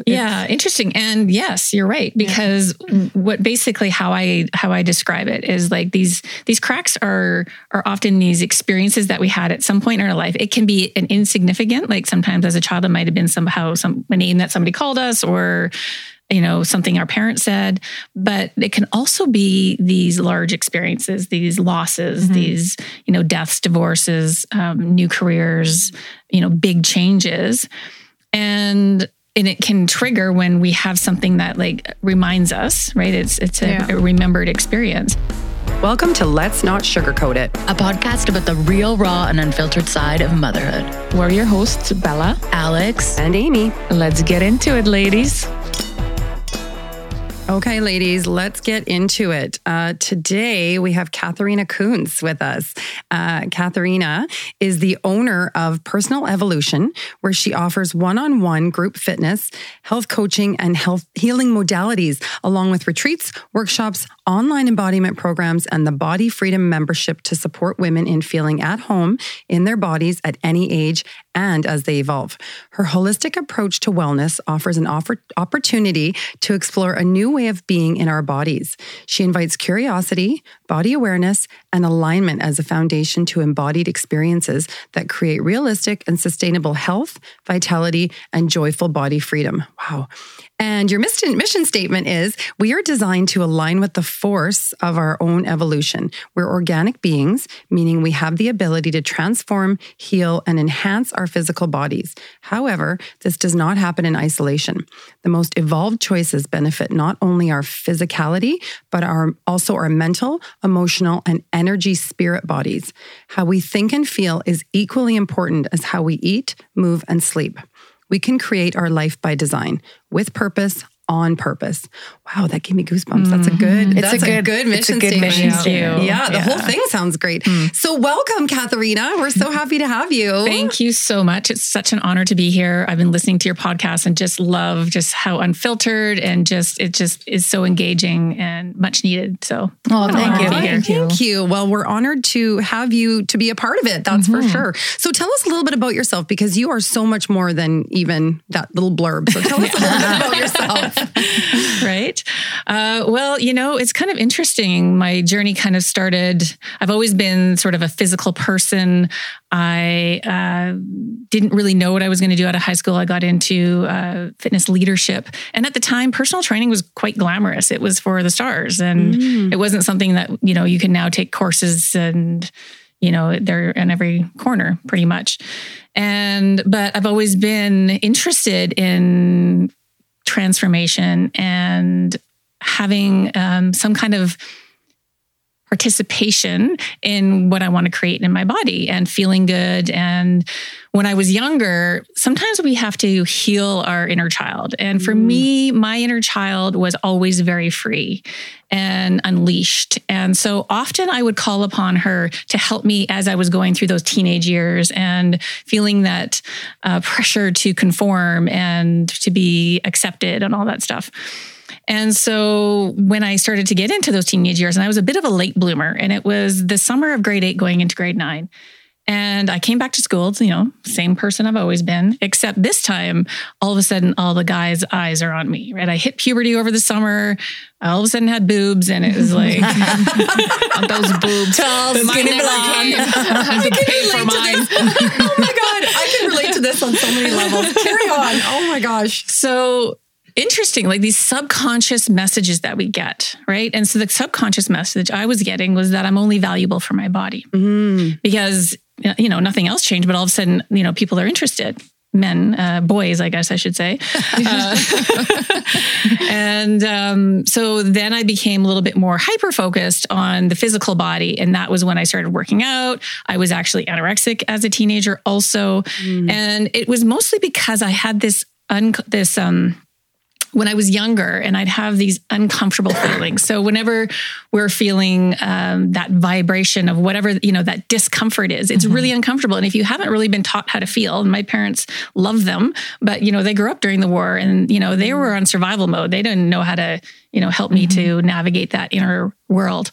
it's yeah, interesting. And yes, you're right because yeah. what basically how I how I describe it is like these these cracks are are often these experiences that we had at some point in our life. It can be an insignificant, like sometimes as a child, it might have been somehow some a name that somebody called us or you know something our parents said but it can also be these large experiences these losses mm-hmm. these you know deaths divorces um, new careers you know big changes and and it can trigger when we have something that like reminds us right it's it's a, yeah. a remembered experience Welcome to Let's Not Sugarcoat It, a podcast about the real, raw, and unfiltered side of motherhood. We're your hosts, Bella, Alex, and Amy. Let's get into it, ladies. Okay, ladies, let's get into it. Uh, today we have Katharina Kunz with us. Uh, Katharina is the owner of Personal Evolution, where she offers one on one group fitness, health coaching, and health healing modalities, along with retreats, workshops, online embodiment programs, and the Body Freedom membership to support women in feeling at home in their bodies at any age and as they evolve. Her holistic approach to wellness offers an offer, opportunity to explore a new way of being in our bodies. She invites curiosity, body awareness, and alignment as a foundation to embodied experiences that create realistic and sustainable health, vitality, and joyful body freedom. Wow. And your mission, statement is we are designed to align with the force of our own evolution. We're organic beings, meaning we have the ability to transform, heal, and enhance our physical bodies. However, this does not happen in isolation. The most evolved choices benefit not only our physicality, but our, also our mental, emotional, and energy spirit bodies. How we think and feel is equally important as how we eat, move, and sleep. We can create our life by design with purpose on purpose. Wow, that gave me goosebumps. That's a mm-hmm. good. It's that's a good, a good mission, a good statement. mission statement. Yeah, the yeah. whole thing sounds great. Mm. So, welcome, Katharina. We're so happy to have you. Thank you so much. It's such an honor to be here. I've been listening to your podcast and just love just how unfiltered and just it just is so engaging and much needed. So, oh, thank you. Thank you. Thank you. Well, we're honored to have you to be a part of it. That's mm-hmm. for sure. So, tell us a little bit about yourself because you are so much more than even that little blurb. So, tell us a little bit about yourself. right. Uh, well, you know, it's kind of interesting. My journey kind of started, I've always been sort of a physical person. I uh, didn't really know what I was going to do out of high school. I got into uh, fitness leadership. And at the time, personal training was quite glamorous. It was for the stars. And mm. it wasn't something that, you know, you can now take courses and, you know, they're in every corner pretty much. And, but I've always been interested in transformation and having um, some kind of participation in what I want to create in my body and feeling good. And when I was younger, sometimes we have to heal our inner child. And for mm. me, my inner child was always very free and unleashed. And so often I would call upon her to help me as I was going through those teenage years and feeling that uh, pressure to conform and to be accepted and all that stuff. And so when I started to get into those teenage years, and I was a bit of a late bloomer, and it was the summer of grade eight going into grade nine. And I came back to school, you know, same person I've always been, except this time, all of a sudden, all the guys' eyes are on me, right? I hit puberty over the summer. I all of a sudden had boobs, and it was like those boobs. Tall, skinny blonde. I can relate to mine. oh my God. I can relate to this on so many levels. Carry on. Oh my gosh. So interesting like these subconscious messages that we get right? And so the subconscious message i was getting was that i'm only valuable for my body. Mm. because you know nothing else changed but all of a sudden you know people are interested. Men uh, boys i guess i should say. Uh, and um, so then i became a little bit more hyper focused on the physical body and that was when i started working out. I was actually anorexic as a teenager also. Mm. and it was mostly because i had this un- this um when I was younger and I'd have these uncomfortable feelings. So whenever we're feeling um, that vibration of whatever, you know, that discomfort is, it's mm-hmm. really uncomfortable. And if you haven't really been taught how to feel, and my parents love them, but, you know, they grew up during the war and, you know, they were on survival mode. They didn't know how to, you know, help me to navigate that inner world.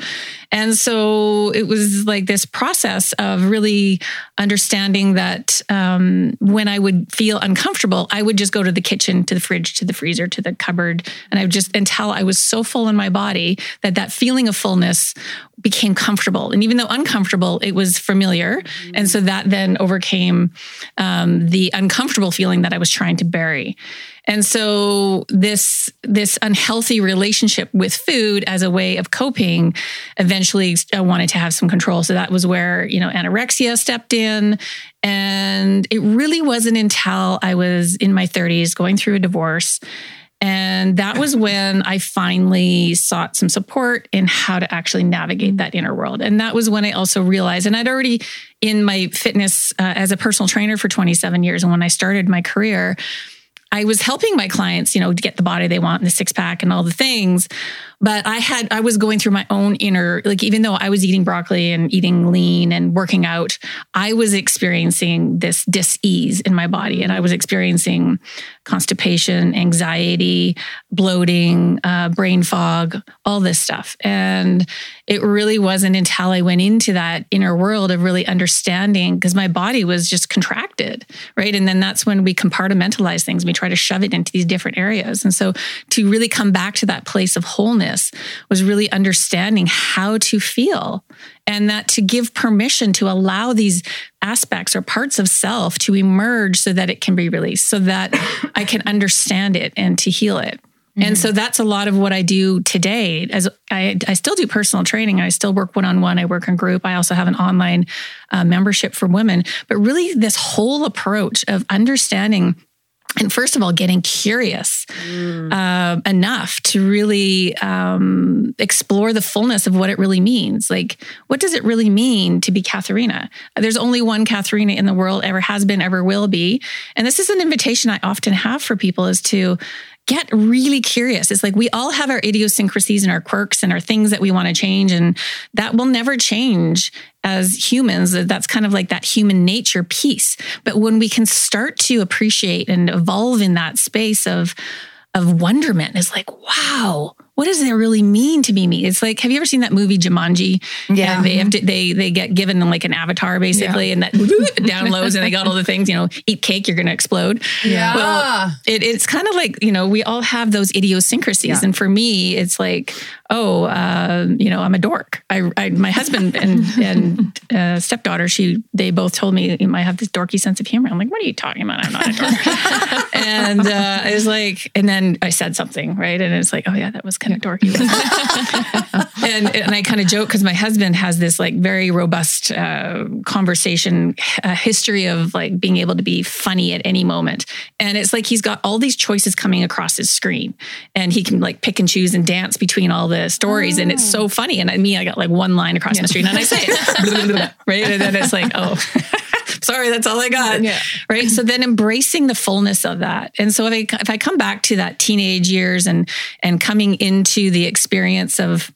And so it was like this process of really understanding that um, when I would feel uncomfortable, I would just go to the kitchen, to the fridge, to the freezer, to the cupboard. And I would just, until I was so full in my body that that feeling of fullness became comfortable. And even though uncomfortable, it was familiar. And so that then overcame um, the uncomfortable feeling that I was trying to bury. And so this this unhealthy relationship with food as a way of coping eventually I wanted to have some control. So that was where, you know, anorexia stepped in and it really wasn't until I was in my 30s going through a divorce and that was when I finally sought some support in how to actually navigate that inner world. And that was when I also realized, and I'd already in my fitness uh, as a personal trainer for 27 years. And when I started my career, I was helping my clients, you know, to get the body they want and the six pack and all the things. But I had, I was going through my own inner, like, even though I was eating broccoli and eating lean and working out, I was experiencing this dis ease in my body. And I was experiencing constipation, anxiety, bloating, uh, brain fog, all this stuff. And it really wasn't until I went into that inner world of really understanding because my body was just contracted, right? And then that's when we compartmentalize things. We try to shove it into these different areas. And so to really come back to that place of wholeness was really understanding how to feel and that to give permission to allow these aspects or parts of self to emerge so that it can be released, so that I can understand it and to heal it. Mm-hmm. And so that's a lot of what I do today. As I, I still do personal training, I still work one on one. I work in group. I also have an online uh, membership for women. But really, this whole approach of understanding and first of all, getting curious mm. uh, enough to really um, explore the fullness of what it really means. Like, what does it really mean to be Katharina? There's only one Katharina in the world, ever has been, ever will be. And this is an invitation I often have for people is to get really curious. It's like we all have our idiosyncrasies and our quirks and our things that we want to change, and that will never change as humans. That's kind of like that human nature piece. But when we can start to appreciate and evolve in that space of of wonderment, is like, wow, what does it really mean to be me? It's like, have you ever seen that movie Jumanji? Yeah. And they have to, they they get given them like an avatar basically, yeah. and that downloads and they got all the things. You know, eat cake, you're going to explode. Yeah. Well, it, it's kind of like you know we all have those idiosyncrasies, yeah. and for me, it's like oh, uh, you know, I'm a dork. I, I my husband and and uh, stepdaughter, she they both told me you might have this dorky sense of humor. I'm like, what are you talking about? I'm not a dork. and uh, I was like, and then I said something right, and it's like, oh yeah, that was kind of dorky. and and I kind of joke because my husband has this like very robust uh, conversation uh, history of like being able to be funny at any moment, and it's like he's got all these choices coming across his screen, and he can like pick and choose and dance between all the stories oh. and it's so oh. funny. And I me, I got like one line across yeah. my street and I say it. right. And then it's like, oh, sorry, that's all I got. Yeah. Right. So then embracing the fullness of that. And so if I if I come back to that teenage years and and coming into the experience of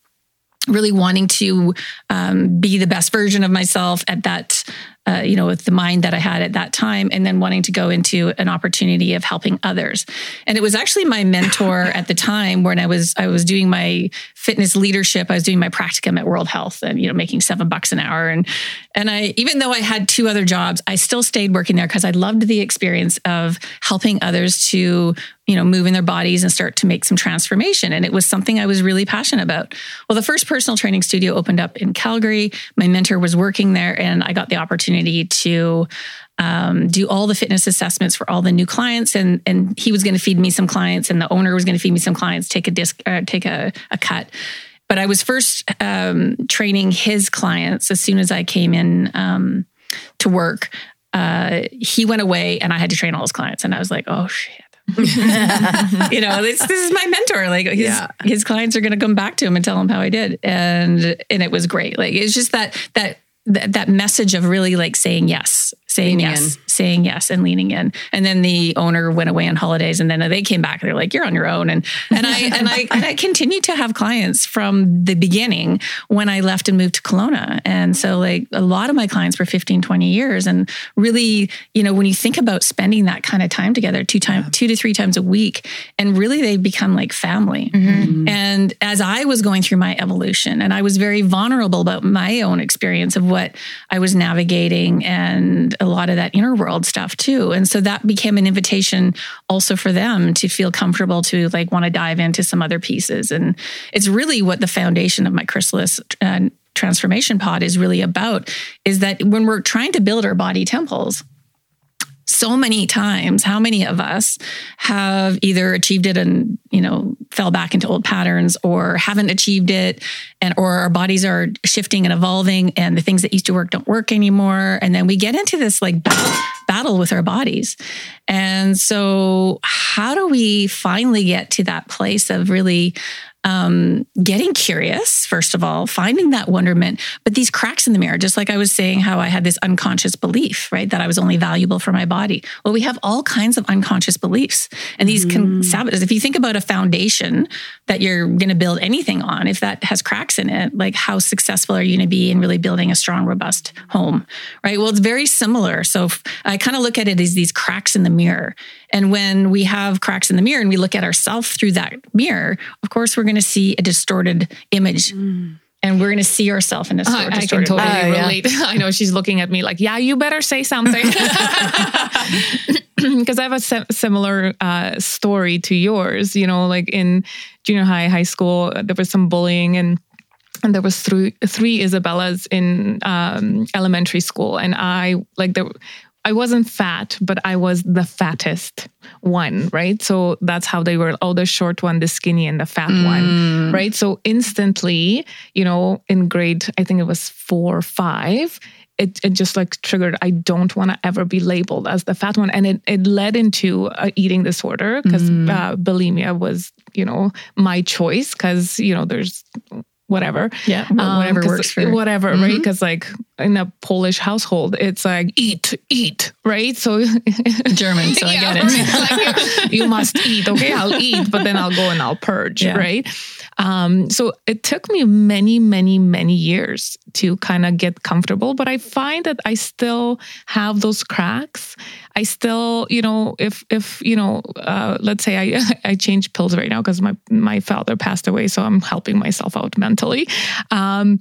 really wanting to um, be the best version of myself at that uh, you know, with the mind that I had at that time, and then wanting to go into an opportunity of helping others. And it was actually my mentor at the time when I was I was doing my fitness leadership. I was doing my practicum at World Health, and you know, making seven bucks an hour. And and I even though I had two other jobs, I still stayed working there because I loved the experience of helping others to you know, move in their bodies and start to make some transformation. And it was something I was really passionate about. Well, the first personal training studio opened up in Calgary. My mentor was working there, and I got the opportunity to um, do all the fitness assessments for all the new clients. And and he was going to feed me some clients, and the owner was going to feed me some clients, take a disc, uh, take a, a cut. But I was first um, training his clients as soon as I came in um, to work. Uh, he went away, and I had to train all his clients, and I was like, oh shit you know, this, this is my mentor. Like his, yeah. his clients are going to come back to him and tell him how I did. And, and it was great. Like, it's just that, that, that, that message of really like saying yes, saying Leaning yes, saying yes and leaning in. And then the owner went away on holidays and then they came back and they're like, you're on your own. And, and I, and I, and I continued to have clients from the beginning when I left and moved to Kelowna. And so like a lot of my clients were 15, 20 years. And really, you know, when you think about spending that kind of time together, two times, two to three times a week, and really they become like family. Mm-hmm. And as I was going through my evolution and I was very vulnerable about my own experience of what I was navigating and a lot of that inner world stuff too. And so that became an invitation also for them to feel comfortable to like want to dive into some other pieces. And it's really what the foundation of my chrysalis uh, transformation pod is really about is that when we're trying to build our body temples, so many times how many of us have either achieved it and you know fell back into old patterns or haven't achieved it and or our bodies are shifting and evolving and the things that used to work don't work anymore. And then we get into this like battle with our bodies. And so how do we finally get to that place of really um, getting curious, first of all, finding that wonderment, but these cracks in the mirror, just like I was saying, how I had this unconscious belief, right, that I was only valuable for my body. Well, we have all kinds of unconscious beliefs, and these can sabotage. If you think about a foundation that you're going to build anything on, if that has cracks in it, like how successful are you going to be in really building a strong, robust home, right? Well, it's very similar. So I kind of look at it as these cracks in the mirror. And when we have cracks in the mirror and we look at ourselves through that mirror, of course, we're going to see a distorted image. And we're going to see ourselves in a I, I can totally yeah. relate. I know she's looking at me like, yeah, you better say something. Because I have a si- similar uh, story to yours. You know, like in junior high, high school, there was some bullying and and there was three three Isabellas in um, elementary school, and I like there. I wasn't fat, but I was the fattest one, right? So that's how they were. Oh, the short one, the skinny, and the fat one, right? So instantly, you know, in grade, I think it was four, or five, it, it just like triggered. I don't want to ever be labeled as the fat one, and it it led into a eating disorder because uh, bulimia was, you know, my choice because you know there's whatever. Yeah, Um, works for whatever, right? Because like in a Polish household, it's like eat, eat, right? So German, so I get it. Like, you must eat. Okay, I'll eat, but then I'll go and I'll purge, Yeah. right? Um, so it took me many, many, many years to kind of get comfortable, but I find that I still have those cracks. I still, you know, if if you know, uh, let's say I I change pills right now because my my father passed away, so I'm helping myself out mentally. Um,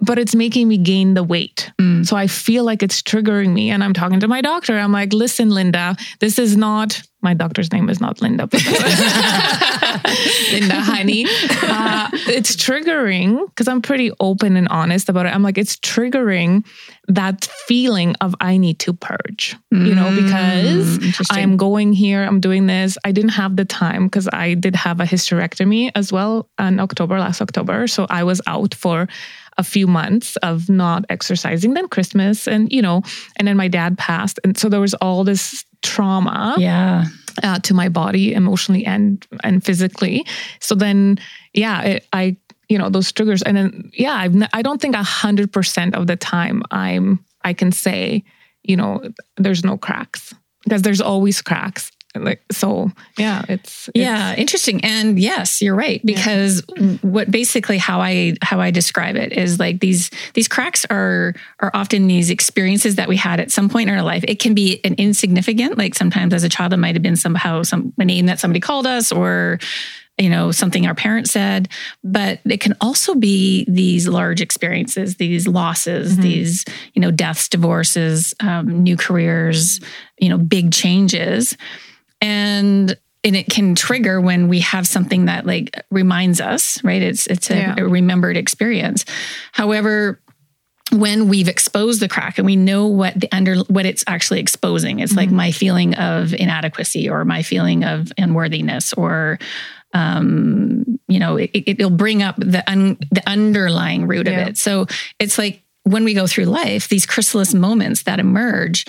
but it's making me gain the weight. So I feel like it's triggering me. And I'm talking to my doctor. I'm like, listen, Linda, this is not, my doctor's name is not Linda, Linda Honey. Uh, it's triggering because I'm pretty open and honest about it. I'm like, it's triggering that feeling of I need to purge, you know, because. I'm going here, I'm doing this. I didn't have the time because I did have a hysterectomy as well in October, last October. So I was out for a few months of not exercising, then Christmas, and you know, and then my dad passed. And so there was all this trauma Yeah. uh, to my body emotionally and and physically so then yeah it, i you know those triggers and then yeah I've n- i don't think a hundred percent of the time i'm i can say you know there's no cracks because there's always cracks like so yeah. It's, it's Yeah, interesting. And yes, you're right because what basically how I how I describe it is like these these cracks are are often these experiences that we had at some point in our life. It can be an insignificant, like sometimes as a child it might have been somehow some a name that somebody called us or you know something our parents said but it can also be these large experiences these losses these you know deaths divorces um, new careers you know big changes and and it can trigger when we have something that like reminds us right it's it's a, Yeah. a remembered experience however when we've exposed the crack and we know what the under what it's actually exposing it's like my feeling of inadequacy or my feeling of unworthiness or um you know it, it'll bring up the un, the underlying root Yeah. of it so it's like when we go through life these chrysalis moments that emerge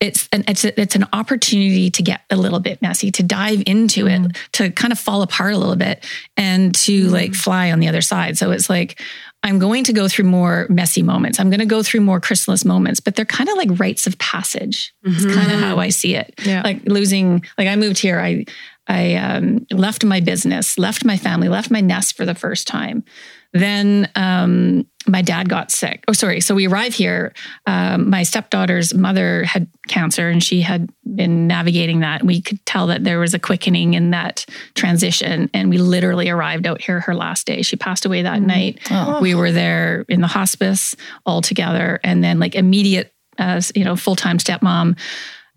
it's an it's a, it's an opportunity to get a little bit messy to dive into it mm-hmm. to kind of fall apart a little bit and to mm-hmm. like fly on the other side so it's like I'm going to go through more messy moments. I'm going to go through more chrysalis moments, but they're kind of like rites of passage. It's mm-hmm. kind of how I see it. Yeah. Like losing, like I moved here, I I um, left my business, left my family, left my nest for the first time. Then um, my dad got sick. Oh, sorry. So we arrive here. Um, my stepdaughter's mother had cancer, and she had been navigating that. We could tell that there was a quickening in that transition, and we literally arrived out here her last day. She passed away that night. We were there in the hospice all together, and then like immediate, as you know, full time stepmom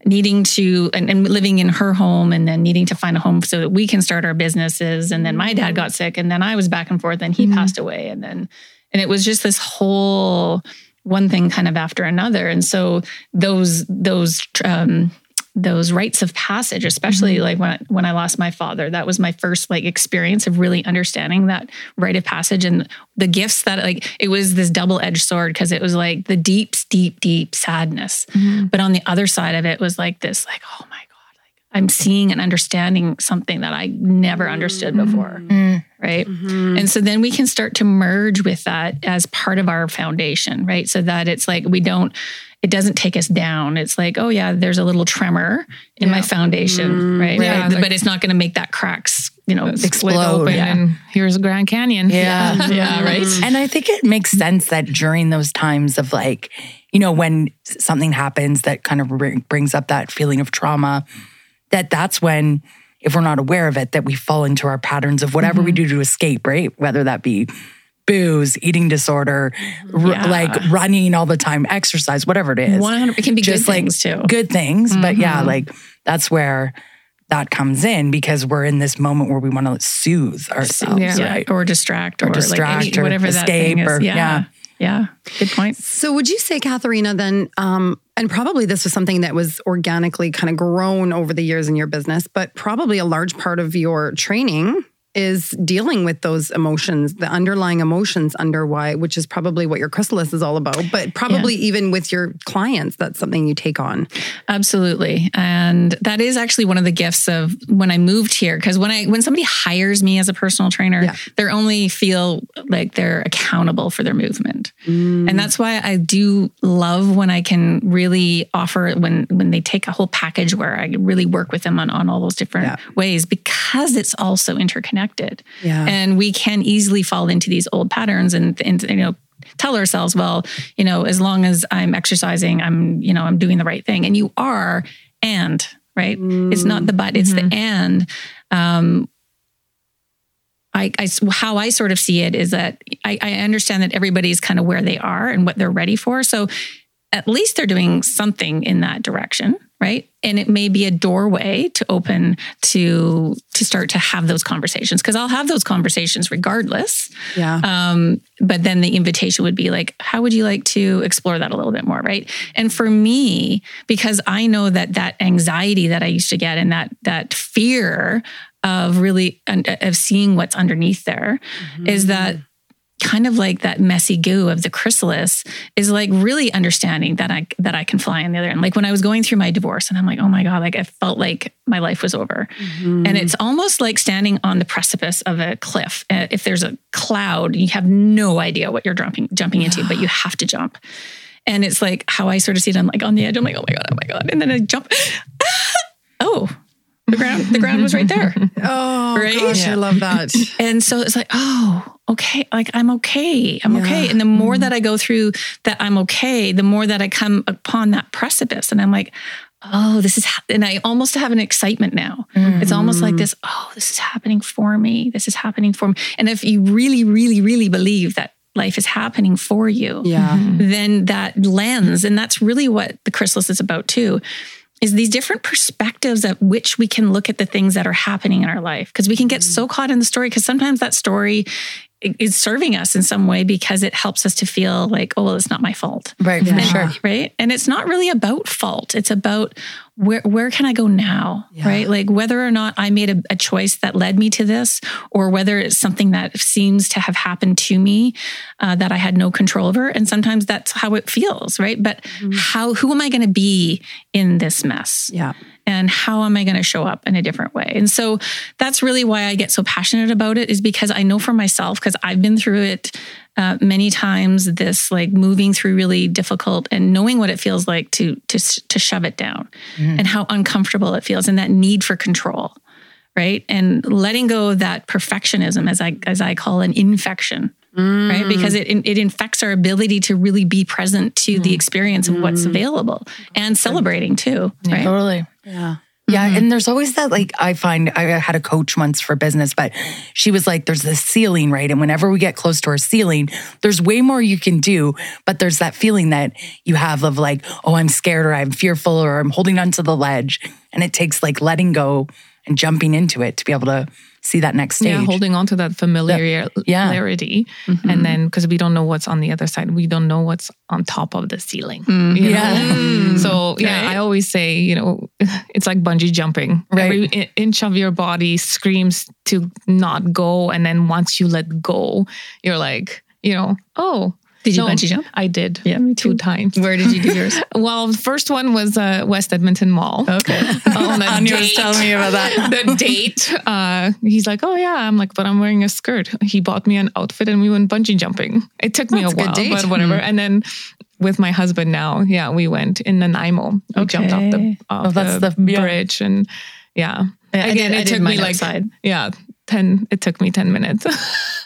needing to and, and living in her home and then needing to find a home so that we can start our businesses. And then my dad got sick and then i was back and forth and he passed away. And then and it was just this whole one thing kind of after another. And so those those um those rites of passage especially mm-hmm. like when when i lost my father that was my first like experience of really understanding that rite of passage and the gifts that like it was this double-edged sword because it was like the deep deep deep sadness. Mm-hmm. But on the other side of it was like this like oh my i'm seeing and understanding something that i never understood mm. before mm. right? Mm-hmm. And so then we can start to merge with that as part of our foundation right? So that it's like we don't it doesn't take us down. It's like oh yeah there's a little tremor in my foundation mm. right, Yeah, Right. like- but it's not going to make that cracks you know split Explode. open. And here's a Grand Canyon. Yeah. yeah. Right? And I think it makes sense that during those times of like, you know, when something happens that kind of bring- brings up that feeling of trauma, that that's when, if we're not aware of it, that we fall into our patterns of whatever we mm-hmm. do to escape, right? Whether that be booze, eating disorder, r- Yeah. like running all the time, exercise, whatever it is. 100 it can be Just good like things too good things. But yeah, mm-hmm. like that's where that comes in because we're in this moment where we want to soothe ourselves, Yeah. right? or distract or, like distract any, or whatever that escape thing is. or- yeah. yeah. Yeah good point. So would you say, Katharina, then, um, and probably this was something that was organically kind of grown over the years in your business, but probably a large part of your training is dealing with those emotions, the underlying emotions under why, which is probably what your chrysalis is all about. But probably even with your clients, that's something you take on. Absolutely. And that is actually one of the gifts of when I moved here. Cause when I when somebody hires me as a personal trainer, Yeah. they only feel like they're accountable for their movement. Mm. And that's why I do love when I can really offer when when they take a whole package where I really work with them on, on all those different Yeah. ways because it's also interconnected. Yeah. And we can easily fall into these old patterns and, and you know, tell ourselves, well, you know, as long as I'm exercising, I'm, you know, I'm doing the right thing. And you are, and right. It's not the but, it's the and. Um, I, I, how I sort of see it is that I, I understand that everybody's kind of where they are and what they're ready for. So at least they're doing something in that direction, right? And it may be a doorway to open to to start to have those conversations because I'll have those conversations regardless. Yeah. Um, but then the invitation would be like, how would you like to explore that a little bit more, right? And for me, because I know that that anxiety that I used to get and that that fear of really of seeing what's underneath there is that kind of like that messy goo of the chrysalis is like really understanding that I that I can fly on the other end. Like when I was going through my divorce and I'm like, oh my God, like I felt like my life was over. And it's almost like standing on the precipice of a cliff. Uh, If there's a cloud, you have no idea what you're jumping jumping into, but you have to jump. And it's like how I sort of see it. I'm like on the edge. I'm like, oh my God, oh my God. And then I jump. oh, the ground, the ground was right there. Oh, Right? gosh, I love that. And so it's like, oh, okay, like I'm okay. I'm okay. And the more that mm-hmm. I go through that I'm okay, the more that I come upon that precipice. And I'm like, oh, this is, ha-. and I almost have an excitement now. It's almost like mm-hmm. this, oh, this is happening for me. This is happening for me. And if you really, really, really believe that life is happening for you, Yeah. then that lens, and that's really what the chrysalis is about too, is these different perspectives at which we can look at the things that are happening in our life. Because we can get mm-hmm. so caught in the story, because sometimes that story is serving us in some way because it helps us to feel like, oh, well, it's not my fault. Right, for Yeah. sure. Right. And it's not really about fault. It's about where where can I go now? Yeah. Right. Like whether or not I made a, a choice that led me to this, or whether it's something that seems to have happened to me uh, that I had no control over. And sometimes that's how it feels, right? But how who am I going to be in this mess? Yeah. and how am I going to show up in a different way? And so that's really why I get so passionate about it is because I know for myself because I've been through it uh, many times this like moving through really difficult and knowing what it feels like to to to shove it down mm-hmm. and how uncomfortable it feels and that need for control right? And letting go of that perfectionism as i as i call an infection right? Mm. Because it it infects our ability to really be present to the mm. experience of what's mm. available and celebrating too right? Totally. Yeah. Yeah. Mm-hmm. And there's always that, like, I find I had a coach once for business, but she was like, there's this ceiling, right? And whenever we get close to our ceiling, there's way more you can do. But there's that feeling that you have of like, oh, I'm scared or I'm fearful or I'm holding onto the ledge. And it takes like letting go and jumping into it to be able to see that next stage. Yeah, holding on to that familiarity. yeah. And then because we don't know what's on the other side, we don't know what's on top of the ceiling. you mm-hmm. know? Yeah. Mm-hmm. So yeah, Right. I always say, you know, it's like bungee jumping. Right. Every inch of your body screams to not go, and then once you let go, you're like, you know, oh. Did you no, bungee jump? I did. Yeah, me two times. where did you do yours Well, the first one was uh, West Edmonton Mall. okay On a Anya was date. telling me about that. the date. Uh, he's like, oh yeah. I'm like, but I'm wearing a skirt. He bought me an outfit and we went bungee jumping. It took me That's a a good while, date. but whatever. And then with my husband now, yeah, we went in Nanaimo. We jumped off the, off Oh, that's the, the- yeah. bridge and yeah. Yeah, I Again, did- I it did took me mine like outside. yeah. 10 it took me 10 minutes.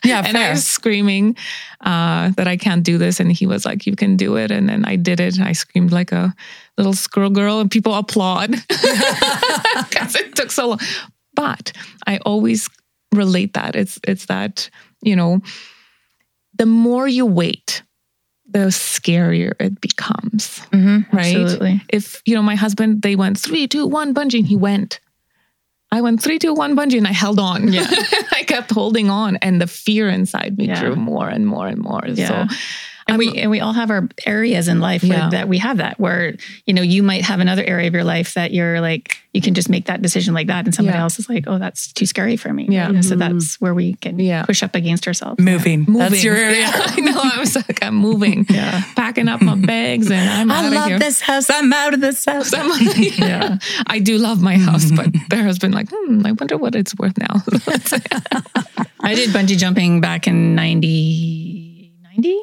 Yeah, and i was screaming uh, that i can't do this. And he was like you can do it. And then i did it. I screamed like a little squirrel girl and people applaud. Because it took so long. But i always relate that. It's it's that you know the more you wait the scarier it becomes. Mm-hmm. right? Absolutely. if you know my husband they went three two one bungee and he went i went three two one bungee and i held on Yeah. i kept holding on and the fear inside me Yeah. grew more and more and more Yeah. so and we and we all have our areas in life where Yeah. that we have that where you know you might have another area of your life that you're like you can just make that decision like that and somebody Yeah. else is like oh that's too scary for me Yeah. You know, so that's where we can Yeah. push up against ourselves Moving. moving That's your area. Yeah, i know i was like i'm moving Yeah. packing up my bags and i'm I out love of here this house. I'm out of this house. yeah. I do love my house, but there has been like, hmm, I wonder what it's worth now. I did bungee jumping back in 90, 90,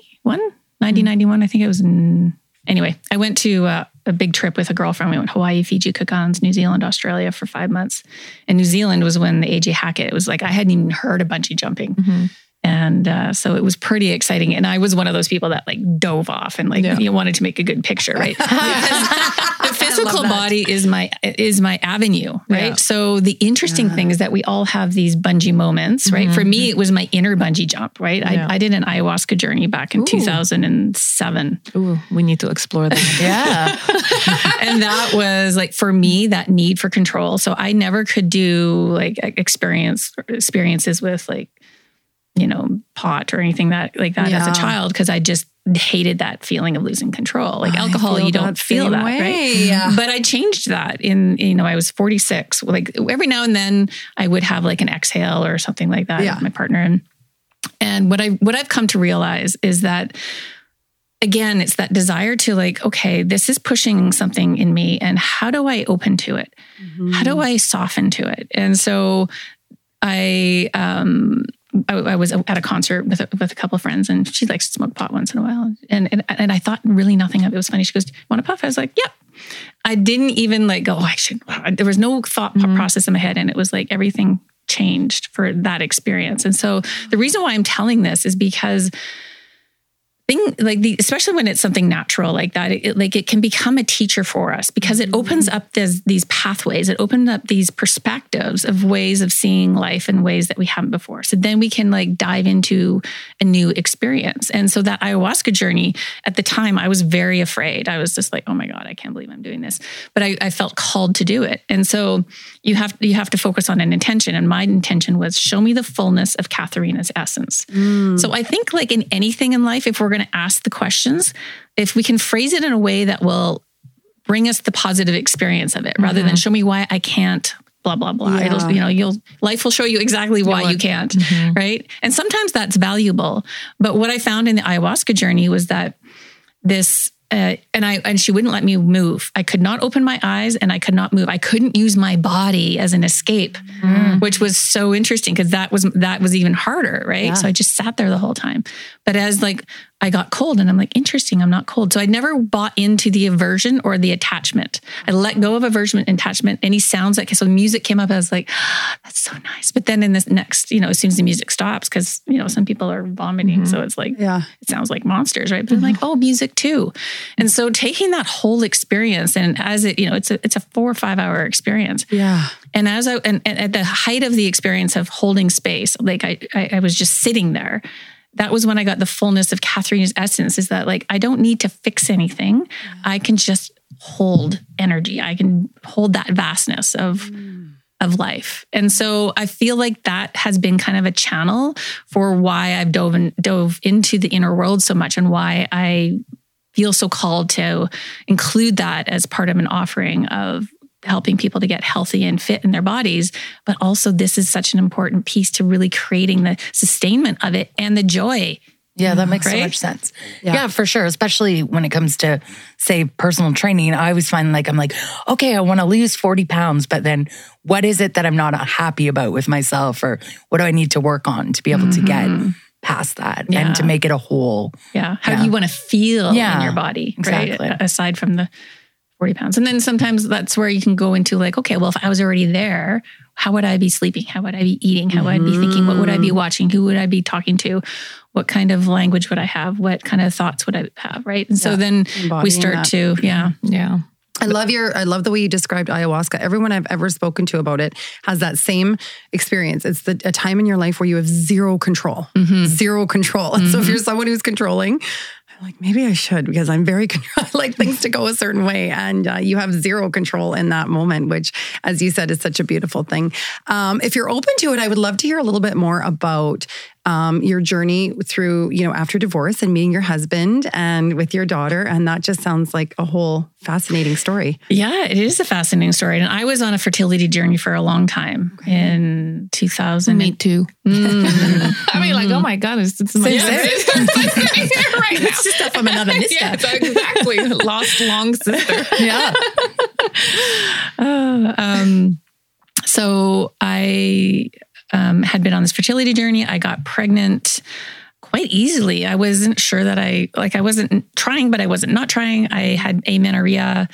91. I think it was in, anyway, I went to uh, a big trip with a girlfriend. We went Hawaii, Fiji, Cook Islands, New Zealand, Australia for five months. And New Zealand was when the AJ Hackett, it was like, I hadn't even heard of bungee jumping. And uh, so it was pretty exciting. And I was one of those people that like dove off and like Yeah. you wanted to make a good picture, right? The physical body is my is my avenue, right? Yeah. So the interesting thing is that we all have these bungee moments, right? For me, it was my inner bungee jump, right? Yeah. I, I did an ayahuasca journey back in Ooh. 2007. Ooh, we need to explore that. Yeah. and that was like for me that need for control so i never could do like experience experiences with like you know pot or anything that like that as a child because i just hated that feeling of losing control like alcohol you don't feel that way. right Yeah. but i changed that in you know i was 46 like every now and then i would have like an exhale or something like that Yeah. with my partner and and what i what i've come to realize is that again, it's that desire to like, okay, this is pushing something in me, and how do I open to it? How do I soften to it? And so, I um, I, I was at a concert with a, with a couple of friends, and she likes to smoke pot once in a while, and and, and I thought really nothing of it. It was funny. She goes, "Want a puff?" I was like, "Yeah." I didn't even like go. Oh, I should. There was no thought mm-hmm. process in my head, and it was like everything changed for that experience. And so, the reason why I'm telling this is because thing like the especially when it's something natural like that it, like it can become a teacher for us because it opens mm-hmm. up this, these pathways. It opens up these perspectives of ways of seeing life in ways that we haven't before. So then we can like dive into a new experience. And so that ayahuasca journey at the time i was very afraid. I was just like oh my god i can't believe i'm doing this. But i, I felt called to do it. And so you have you have to focus on an intention and my intention was show me the fullness of katharina's essence mm. so I think, like in anything in life, if we're going to ask the questions, if we can phrase it in a way that will bring us the positive experience of it, rather than mm-hmm. show me why I can't. Blah blah blah. Yeah. It'll you know you'll life will show you exactly why you can't, mm-hmm. right? And sometimes that's valuable. But what I found in the ayahuasca journey was that this uh, and I and she wouldn't let me move. I could not open my eyes and I could not move. I couldn't use my body as an escape, which was so interesting because that was that was even harder, right? Yeah. So I just sat there the whole time. But as like I got cold and I'm like, interesting, I'm not cold. So I never bought into the aversion or the attachment. I let go of aversion and attachment. Any sounds like so the music came up, I was like, ah, that's so nice. But then in this next, you know, as soon as the music stops, because you know, some people are vomiting. Mm-hmm. So it's like Yeah. it sounds like monsters, right? But I'm like, mm-hmm. oh, music too. And so taking that whole experience and as it, you know, it's a it's a four or five hour experience. Yeah. And as I and, and at the height of the experience of holding space, like I, I I was just sitting there. That was when I got the fullness of Katharina's essence. Is that like I don't need to fix anything. I can just hold energy. I can hold that vastness of mm. of life. And so I feel like that has been kind of a channel for why I've dove in, dove into the inner world so much and why I feel so called to include that as part of an offering of helping people to get healthy and fit in their bodies but also this is such an important piece to really creating the sustainment of it and the joy Yeah, that makes so much sense. Yeah. Yeah. for sure. Especially when it comes to, say, personal training. I always find like, I'm like, okay, I want to lose 40 pounds, but then what is it that I'm not happy about with myself? Or what do I need to work on to be able to get mm-hmm. past that Yeah. and to make it a whole? Yeah. How Yeah. do you want to feel Yeah, in your body? exactly. Right. Aside from the 40 pounds. And then sometimes that's where you can go into like, okay, well, if I was already there, how would I be sleeping? How would I be eating? How would I be thinking? What would I be mm. watching? Who would I be talking to? What kind of language would I have? What kind of thoughts would I have? Right. And so Yeah. then we start that. to, yeah. Yeah. I love your I love the way you described ayahuasca. Everyone I've ever spoken to about it has that same experience. It's the a time in your life where you have zero control. Mm-hmm. Zero control. And so if you're mm-hmm. someone who's controlling, I'm like maybe I should because I'm very I like things to go a certain way and uh, you have zero control in that moment which as you said is such a beautiful thing. Um, if you're open to it, I would love to hear a little bit more about um, your journey through, you know, after divorce and meeting your husband and with your daughter. And that just sounds like a whole fascinating story. Yeah, it is a fascinating story. And I was on a fertility journey for a long time in 2000. Me too. Mm. I mean, like, oh my God, it's, it's my Same, sister right now. It's just stuff from another mister. Yes, exactly. Lost long sister. Yeah. Uh, um, so I um, had been on this fertility journey. I got pregnant quite easily. I wasn't sure that I like. I wasn't trying, but I wasn't not trying. I had amenorrhea.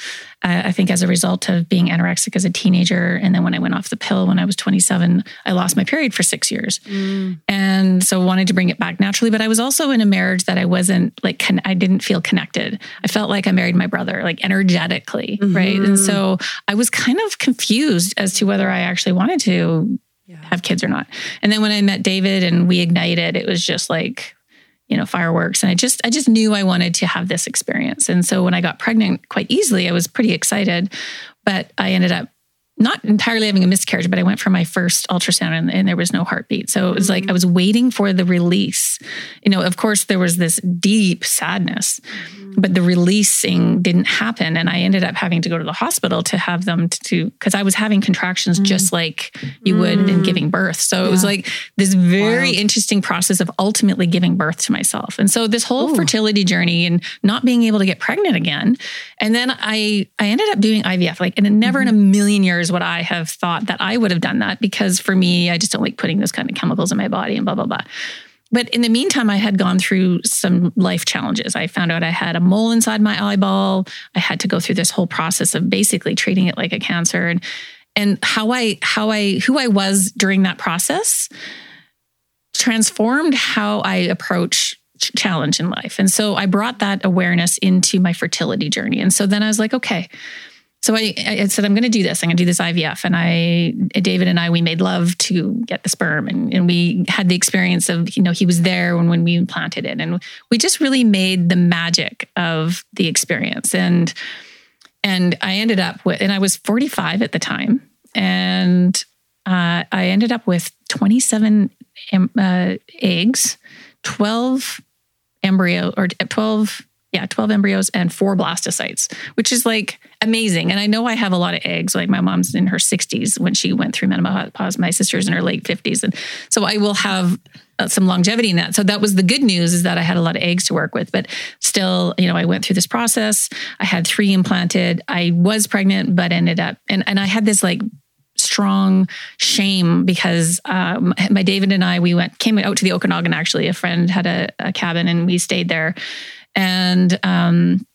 Uh, I think as a result of being anorexic as a teenager, and then when I went off the pill when I was 27, I lost my period for six years, and so wanted to bring it back naturally. But I was also in a marriage that I wasn't like. Con- I didn't feel connected. I felt like I married my brother, like energetically, right? And so I was kind of confused as to whether I actually wanted to have kids or not. And then when I met David and we ignited, it was just like, you know, fireworks. And I just, I just knew I wanted to have this experience. And so when I got pregnant quite easily, I was pretty excited, but I ended up not entirely having a miscarriage, but I went for my first ultrasound and, and there was no heartbeat. So it was like mm-hmm. I was waiting for the release. You know, of course, there was this deep sadness, mm-hmm. but the releasing didn't happen. And I ended up having to go to the hospital to have them to, because I was having contractions mm-hmm. just like you would in giving birth. So it was like this very interesting process of ultimately giving birth to myself. And so this whole fertility journey and not being able to get pregnant again. And then I I ended up doing IVF. Like, and never in a million years would I have thought that I would have done that because for me, I just don't like putting those kind of chemicals in my body and blah, blah, blah. But in the meantime, I had gone through some life challenges. I found out I had a mole inside my eyeball. I had to go through this whole process of basically treating it like a cancer and and how I how I who I was during that process transformed how I approach challenge in life. And so I brought that awareness into my fertility journey. And so then I was like, okay. So I, I said, I'm going to do this. I'm going to do this IVF. And I, David and I, we made love to get the sperm and, and we had the experience of, you know, he was there when, when we implanted it. And we just really made the magic of the experience. And, and I ended up with, and I was 45 at the time. And uh, I ended up with 27 em- uh, eggs, 12 embryo or 12 yeah, 12 embryos and four blastocytes, which is like amazing. And I know I have a lot of eggs. Like my mom's in her 60s when she went through menopause. My sister's in her late 50s. And so I will have uh, some longevity in that. So that was the good news is that I had a lot of eggs to work with. But still, you know, I went through this process. I had three implanted. I was pregnant, but ended up, and, and I had this like strong shame because um, my David and I we went came out to the Okanagan actually a friend had a, a cabin and we stayed there and um,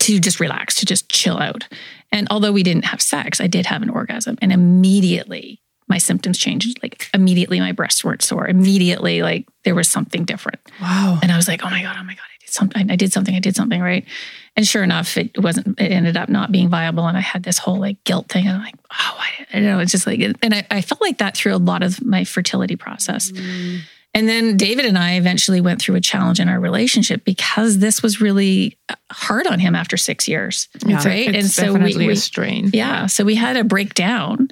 to just relax, to just chill out. And although we didn't have sex, I did have an orgasm, and immediately my symptoms changed. Like immediately, my breasts weren't sore. Immediately, like there was something different. Wow. And I was like, oh my god, oh my god, I did something. I did something. I did something right. And sure enough, it wasn't. It ended up not being viable, and I had this whole like guilt thing. And I'm like, oh, I, I don't know. It's just like, and I, I felt like that through a lot of my fertility process. Mm. And then David and I eventually went through a challenge in our relationship because this was really hard on him after six years. Yeah. right. And so we, we strain. yeah. So we had a breakdown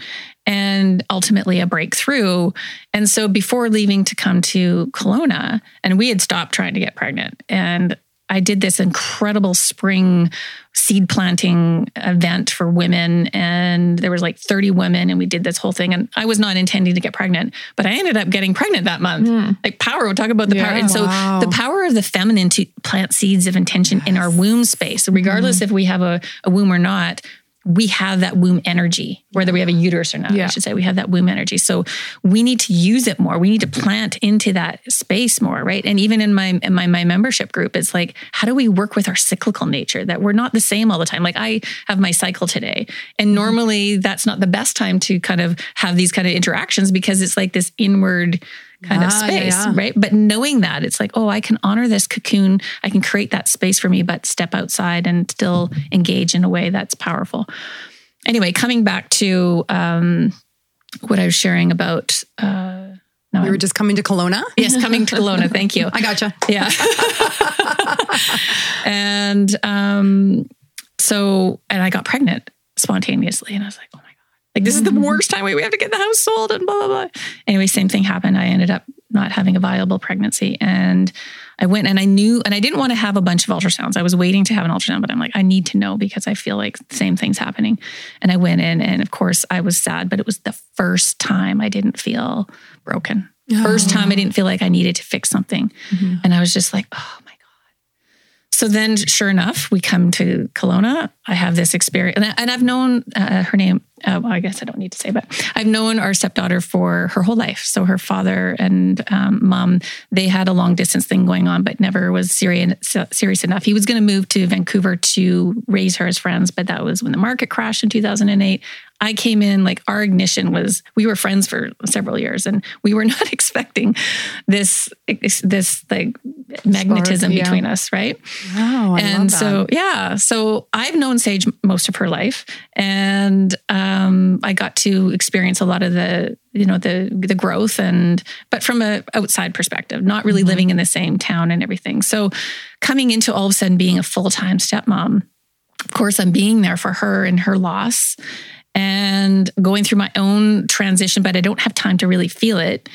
and ultimately a breakthrough. And so before leaving to come to Kelowna, and we had stopped trying to get pregnant. And I did this incredible spring seed planting event for women. And there was like 30 women, and we did this whole thing. And I was not intending to get pregnant, but I ended up getting pregnant that month. Hmm. Like power, we'll talk about the power. And so Wow. the power of the feminine to plant seeds of intention in our womb space. Regardless mm-hmm. if we have a, a womb or not, we have that womb energy, whether we have a uterus or not, I should say. We have that womb energy. So we need to use it more. We need to plant into that space more, right? And even in my in my, my membership group, it's like, how do we work with our cyclical nature that we're not the same all the time? Like I have my cycle today. And mm-hmm. normally that's not the best time to kind of have these kind of interactions because it's like this inward kind of Ah, yeah, space, yeah. right? But knowing that, it's like, oh, I can honor this cocoon. I can create that space for me, but step outside and still engage in a way that's powerful. Anyway, coming back to um, what I was sharing about. Uh, no, We were just coming to Kelowna. yes, coming to Kelowna. Thank you. I gotcha. Yeah. and um, so, and I got pregnant spontaneously, and I was like, oh like this is the worst time. We we have to get the house sold, and blah blah blah. Anyway, same thing happened. I ended up not having a viable pregnancy, and I went and I knew, and I didn't want to have a bunch of ultrasounds. I was waiting to have an ultrasound, but I'm like, I need to know because I feel like the same thing's happening. And I went in, and of course, I was sad, but it was the first time I didn't feel broken. First time I didn't feel like I needed to fix something. And I was just like, oh my God. So then, sure enough, we come to Kelowna. I have this experience, and, I, and I've known uh, her name. Uh, well, I guess I don't need to say, but I've known our stepdaughter for her whole life. So her father and um, mom, they had a long distance thing going on, but never was serious serious enough. He was going to move to Vancouver to raise her as friends, but that was when the market crashed in 2008. I came in like our ignition was we were friends for several years, and we were not expecting this this like magnetism yeah. between us, right? Wow. I and love that. so yeah so i've known sage most of her life and um, i got to experience a lot of the you know the the growth and but from a outside perspective not really Mm-hmm. living in the same town and everything so coming into all of a sudden being a full-time stepmom of course i'm being there for her and her loss and going through my own transition but i don't have time to really feel it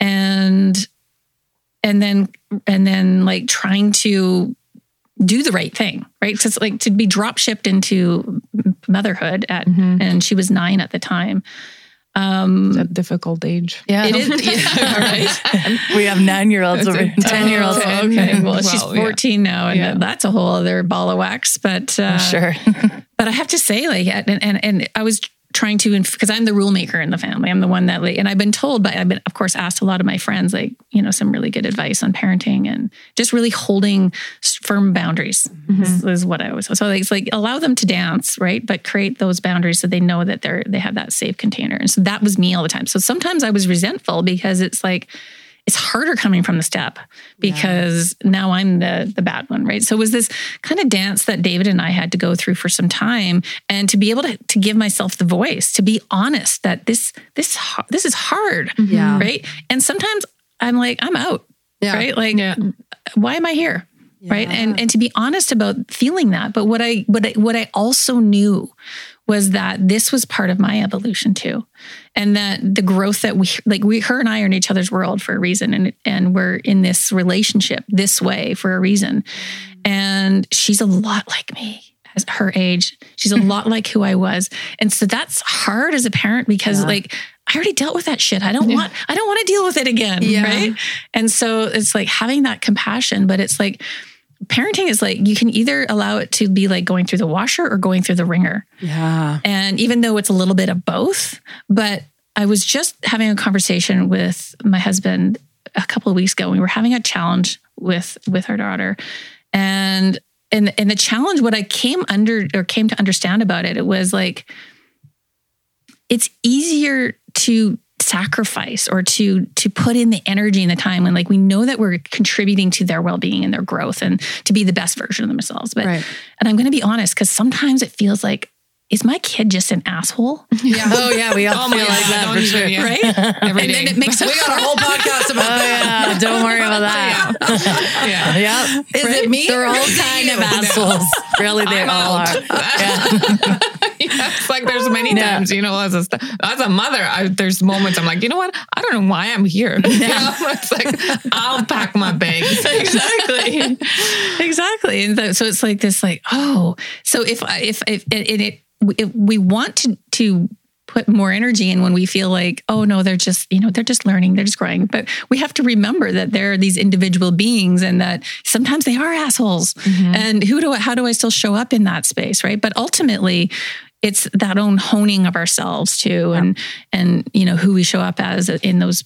and and then and then like trying to do the right thing, right? Because like to be drop shipped into motherhood at, Mhm. and she was nine at the time. Um, It's a difficult age. Yeah. it is, yeah, right. we have nine year olds over 10 year olds. Oh, okay. Well, she's Well, yeah. 14 now, and Yeah. that's a whole other ball of wax. But uh, Sure. but I have to say, like, and and, and I was trying to because I'm the rule maker in the family. I'm the one that, like, and I've been told, but I've been, of course, asked a lot of my friends, like, you know, some really good advice on parenting and just really holding firm boundaries mm-hmm. is, is what I was. So it's like allow them to dance, right? But create those boundaries so they know that they're they have that safe container. And so that was me all the time. So sometimes I was resentful because it's like it's harder coming from the step because now I'm the the bad one, right? So it was this kind of dance that David and I had to go through for some time, and to be able to to give myself the voice, to be honest that this this this is hard, mm-hmm. Yeah. right? And sometimes I'm like I'm out, Yeah. right? Like Yeah. why am I here? Right. And and to be honest about feeling that. But what I what I what I also knew was that this was part of my evolution too. And that the growth that we like we her and I are in each other's world for a reason and and we're in this relationship this way for a reason. And she's a lot like me as her age. She's a lot like who I was. And so that's hard as a parent because Yeah. like I already dealt with that shit. I don't want I don't want to deal with it again, Yeah. right? And so it's like having that compassion, but it's like parenting is like you can either allow it to be like going through the washer or going through the ringer. Yeah. And even though it's a little bit of both, but I was just having a conversation with my husband a couple of weeks ago. We were having a challenge with with our daughter. And and and the challenge, what I came under or came to understand about it, it was like it's easier to sacrifice or to to put in the energy and the time when like we know that we're contributing to their well-being and their growth and to be the best version of themselves but Right. and i'm going to be honest because sometimes it feels like is my kid just an asshole Yeah. Oh yeah, we all Oh my feel like that don't for sure. yeah. right Every and day. then it makes We got a whole podcast about Oh that. yeah, don't worry about that. yeah. Yeah, Is it me? They're all kind of you? assholes. Really, they I'm all out. are. Yeah. It's like there's many times, you know, as a as a mother, I, there's moments I'm like, you know what? I don't know why I'm here. You know, it's like I'll pack my bags. exactly exactly and th- so it's like this like oh so if I- if if and it if we want to to put more energy in when we feel like oh no they're just you know they're just learning they're just growing. But we have to remember that they're these individual beings and that sometimes they are assholes. Mm-hmm. And who do I, how do I still show up in that space right? But ultimately it's that own honing of ourselves too and and you know who we show up as in those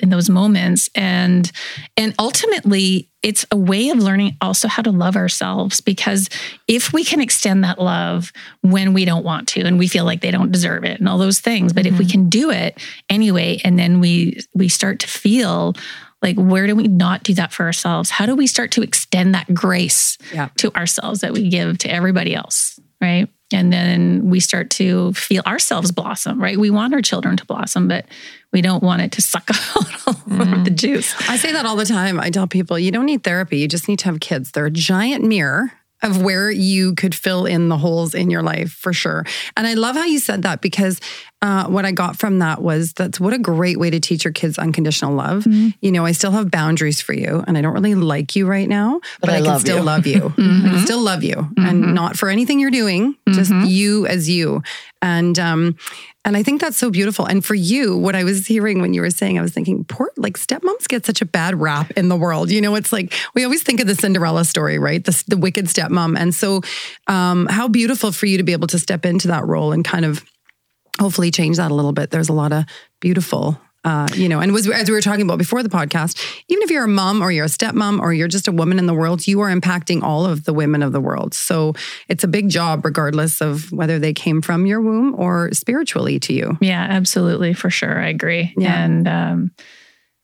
in those moments. And and ultimately it's a way of learning also how to love ourselves because if we can extend that love when we don't want to and we feel like they don't deserve it and all those things but if we mm-hmm. can do it anyway and then we we start to feel like where do we not do that for ourselves? How do we start to extend that grace Yeah. to ourselves that we give to everybody else right and then we start to feel ourselves blossom right we want our children to blossom but we don't want it to suck out all of the mm-hmm. juice I say that all the time. I tell people you don't need therapy. You just need to have kids. They're a giant mirror of where you could fill in the holes in your life for sure. And I love how you said that because uh, what I got from that was that's what a great way to teach your kids unconditional love. You know, I still have boundaries for you and I don't really like you right now, but, I I, can still you. love you. I can still love you and not for anything you're doing, just you as you. And, um, and I think that's so beautiful. And for you, what I was hearing when you were saying, I was thinking, poor, like stepmoms get such a bad rap in the world. You know, it's like we always think of the Cinderella story, right? The, the wicked stepmom. And so, um, how beautiful for you to be able to step into that role and kind of hopefully change that a little bit. There's a lot of beautiful. Uh, you know, and was as we were talking about before the podcast, even if you're a mom or you're a stepmom or you're just a woman in the world, you are impacting all of the women of the world. So it's a big job, regardless of whether they came from your womb or spiritually to you. Yeah, absolutely, for sure. I agree. Yeah. And um,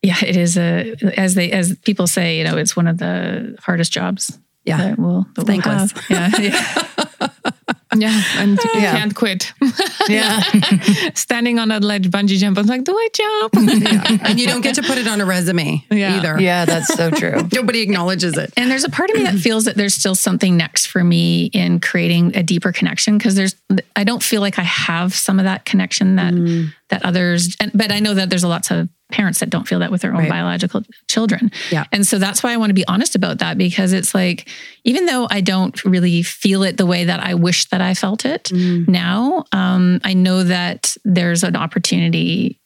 yeah, it is a as they as people say, you know, it's one of the hardest jobs. Yeah. that we'll, that we'll Thankless. have. Yeah, yeah. Yeah, and you Yeah. can't quit. Yeah. Standing on a ledge, bungee jump. I was like, do I jump? Yeah. And you don't get to put it on a resume Yeah. either. yeah, that's so true. Nobody acknowledges it. And there's a part of me that feels that there's still something next for me in creating a deeper connection because there's I don't feel like I have some of that connection that mm. that others and but I know that there's a lots of parents that don't feel that with their own Right. biological children. Yeah. And so that's why I want to be honest about that because it's like even though I don't really feel it the way that I wish that I felt it now, um, I know that there's an opportunity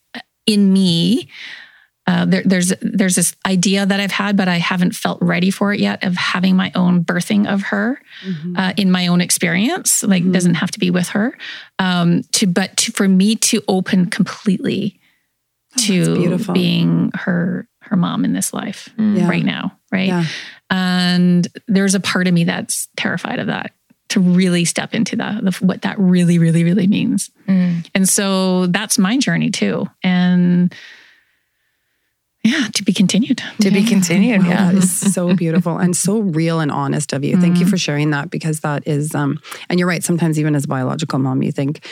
in me uh, there, there's there's this idea that I've had, but I haven't felt ready for it yet of having my own birthing of her uh, in my own experience. Like it doesn't have to be with her. Um, to but to, for me to open completely Oh, to being her her mom in this life mm. Yeah. right now, right? Yeah. And there's a part of me that's terrified of that to really step into that the, what that really really really means. Mm. And so that's my journey too. And yeah, to be continued. To be continued. Wow, Yeah. that is so beautiful and so real and honest of you. Thank you mm. for sharing that because that is, um, and you're right. Sometimes even as a biological mom, you think,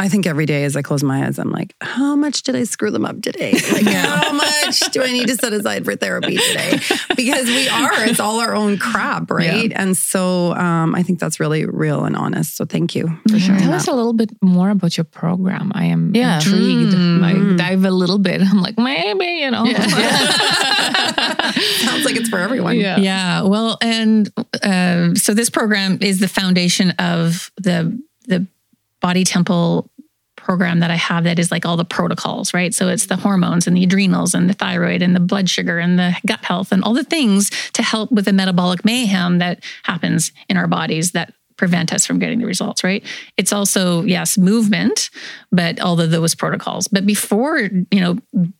I think every day as I close my eyes, I'm like, how much did I screw them up today? Like, how much much do I need to set aside for therapy today? Because we are, it's all our own crap, right? And so um, I think that's really real and honest. So thank you for sharing Tell that. us a little bit more about your program. I am Yeah. intrigued. Mm. Like dive a little bit. I'm like, maybe, you know. Sounds like it's for everyone. Yeah. Yeah. Well, and uh, so this program is the foundation of the the body temple program that I have that is like all the protocols, right? So it's the hormones and the adrenals and the thyroid and the blood sugar and the gut health and all the things to help with the metabolic mayhem that happens in our bodies that prevent us from getting the results, right? It's also, yes, movement, but all of those protocols. But before, you know,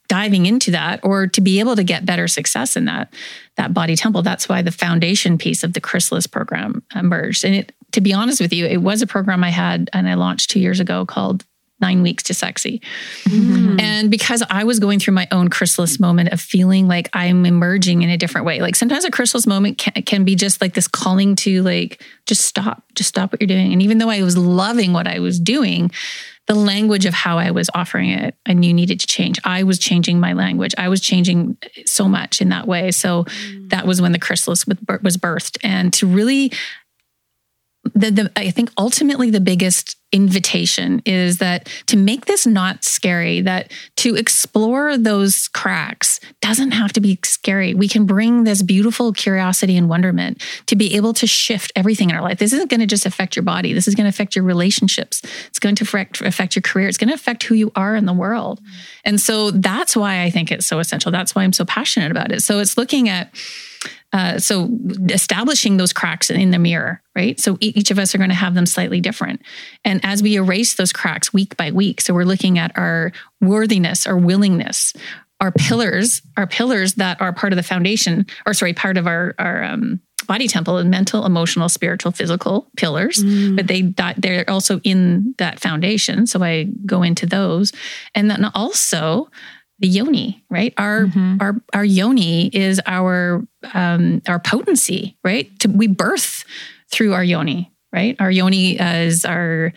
diving into that or to be able to get better success in that, that body temple, that's why the foundation piece of the Chrysalis program emerged. And it, to be honest with you, it was a program I had and I launched two years ago called Nine Weeks to Sexy. Mm-hmm. And because I was going through my own chrysalis moment of feeling like I'm emerging in a different way. Like sometimes a chrysalis moment can, can be just like this calling to like, just stop, just stop what you're doing. And even though I was loving what I was doing, the language of how I was offering it, I knew needed to change. I was changing my language. I was changing so much in that way. So mm. that was when the chrysalis was birthed. And to really the, the I think ultimately the biggest invitation is that to make this not scary, that to explore those cracks doesn't have to be scary. We can bring this beautiful curiosity and wonderment to be able to shift everything in our life. This isn't going to just affect your body. This is going to affect your relationships. It's going to affect, affect your career. It's going to affect who you are in the world. And so that's why I think it's so essential. That's why I'm so passionate about it. So it's looking at uh, so establishing those cracks in the mirror, right? So each of us are going to have them slightly different. And as we erase those cracks week by week, so we're looking at our worthiness, our willingness, our pillars, our pillars that are part of the foundation, or sorry, part of our our um, body temple and mental, emotional, spiritual, physical pillars, but they they're also in that foundation. So I go into those, and then also the yoni, right? Our our our yoni is our um, our potency, right? To, we birth through our yoni, right? Our yoni is our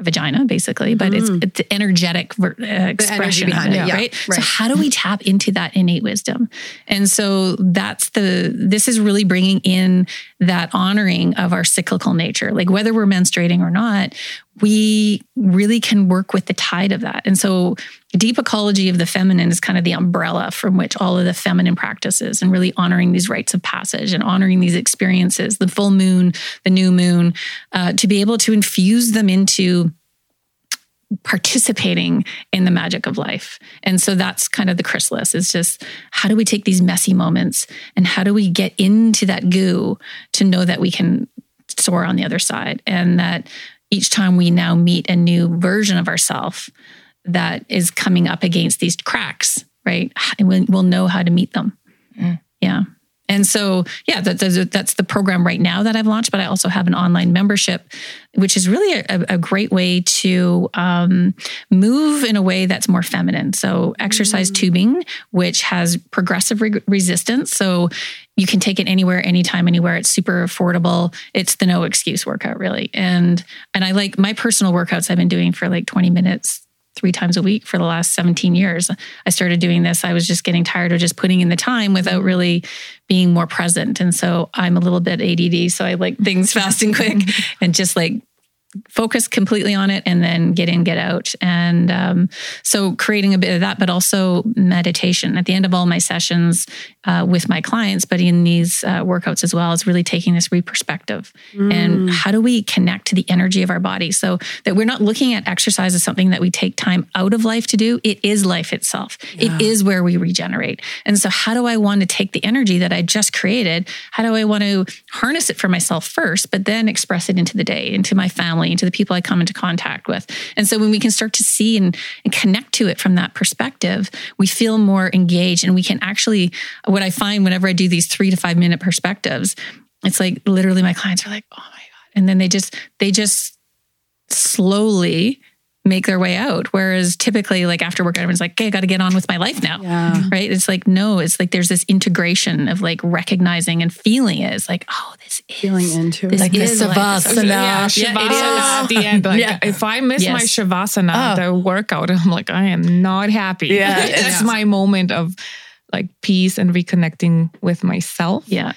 vagina, basically, but it's it's the energetic ver- uh, expression of behind it, yeah, right? So how do we tap into that innate wisdom? And so that's the this is really bringing in that honoring of our cyclical nature, like whether we're menstruating or not, we really can work with the tide of that. And so deep ecology of the feminine is kind of the umbrella from which all of the feminine practices and really honoring these rites of passage and honoring these experiences, the full moon, the new moon, uh, to be able to infuse them into participating in the magic of life. And so that's kind of the chrysalis is just how do we take these messy moments and how do we get into that goo to know that we can soar on the other side and that each time we now meet a new version of ourselves that is coming up against these cracks, right? And we'll, know how to meet them. Yeah. And so, yeah, that, that's- the program right now that I've launched, but I also have an online membership, which is really a, a great way to um, move in a way that's more feminine. So, exercise tubing, which has progressive re- resistance. So, you can take it anywhere, anytime, anywhere. It's super affordable. It's the no excuse workout, really. And and I like my personal workouts I've been doing for like 20 minutes three times a week for the last 17 years. I started doing this. I was just getting tired of just putting in the time without mm-hmm. really being more present. And so I'm a little bit ADD. So I like things fast and quick and just like focus completely on it and then get in, get out. And um, so creating a bit of that, but also meditation at the end of all my sessions uh, with my clients, but in these uh, workouts as well, is really taking this reperspective and how do we connect to the energy of our body so that we're not looking at exercise as something that we take time out of life to do. It is life itself. It is where we regenerate. And so, how do I want to take the energy that I just created? How do I want to harness it for myself first, but then express it into the day, into my family, into the people I come into contact with? And so, when we can start to see and, and connect to it from that perspective, we feel more engaged and we can actually, what I find whenever I do these three to five minute perspectives, it's like literally my clients are like, oh my God. And then they just, they just slowly make their way out. Whereas typically, like after work, everyone's like, okay, I got to get on with my life now. Yeah. Mm-hmm. Right. It's like, no, it's like there's this integration of like recognizing and feeling it. It's like, oh, this is Feeling into this it. Like the is life. savasana. Yeah, Yeah, it shavasana at the end. Like Yeah. if I miss my Yes. shavasana, Oh. the workout, I'm like, I am not happy. Yeah. that's Yeah. my moment of like peace and reconnecting with myself. Yeah.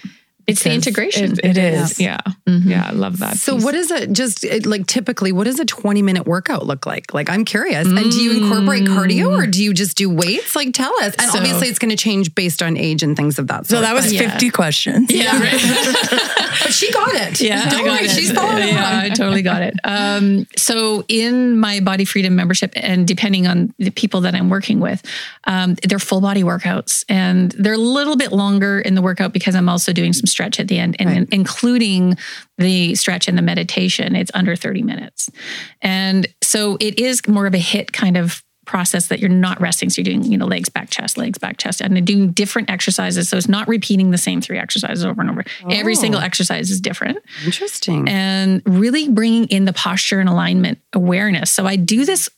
It's the integration. It, it is. Yeah. Mhm. Yeah. I love that. So, piece. what is it just it, like typically, what does a 20 minute workout look like? Like, I'm curious. And do you incorporate cardio or do you just do weights? Like, tell us. And So- obviously, it's going to change based on age and things of that sort. So that was but, Yeah. 50 questions. Yeah, right. but she got it. Yeah, Don't worry, it. she's following Yeah, I totally got it. Um, so in my Body Freedom membership, and depending on the people that I'm working with, um, they're full body workouts, and they're a little bit longer in the workout because I'm also doing some stretch at the end, and Right. including the stretch and the meditation. It's under 30 minutes, and so it is more of a HIIT kind of process that you're not resting. So you're doing, you know, legs, back, chest, legs, back, chest, and doing different exercises. So it's not repeating the same three exercises over and over. Every Oh. single exercise is different Interesting. and really bringing in the posture and alignment awareness. So I do this.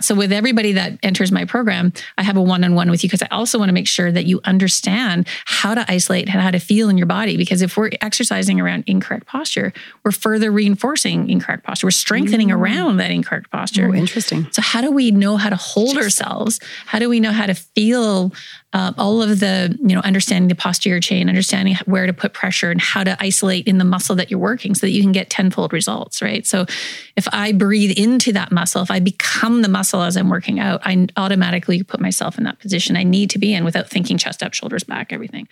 So with everybody that enters my program, I have a one-on-one with you because I also want to make sure that you understand how to isolate and how to feel in your body. Because if we're exercising around incorrect posture, we're further reinforcing incorrect posture. We're strengthening mm. around that incorrect posture. oh, interesting. So, how do we know how to hold ourselves? How do we know how to feel uh, all of the, you know, understanding the posterior chain, understanding where to put pressure and how to isolate in the muscle that you're working so that you can get tenfold results, right? So, if I breathe into that muscle, if I become the muscle as I'm working out, I automatically put myself in that position I need to be in without thinking chest up, shoulders back, everything.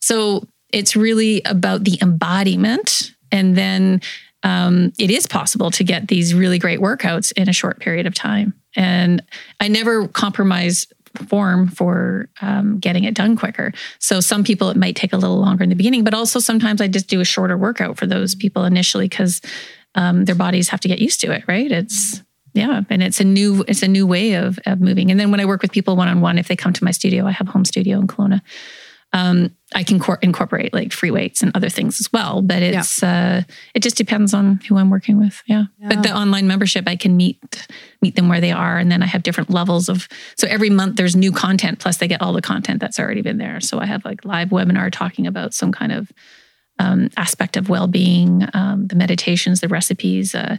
So, it's really about the embodiment. And then um, it is possible to get these really great workouts in a short period of time. And I never compromise form for um, getting it done quicker. So some people it might take a little longer in the beginning, but also sometimes I just do a shorter workout for those people initially because um, their bodies have to get used to it. Right? It's yeah, and it's a new it's a new way of, of moving. And then when I work with people one on one, if they come to my studio, I have home studio in Kelowna. Um, I can cor- incorporate like free weights and other things as well, but it's uh, it just depends on who I'm working with. Yeah. but the online membership, I can meet meet them where they are, and then I have different levels of. So every month there's new content, plus they get all the content that's already been there. So I have like live webinar talking about some kind of um, aspect of well being, um, the meditations, the recipes. Uh,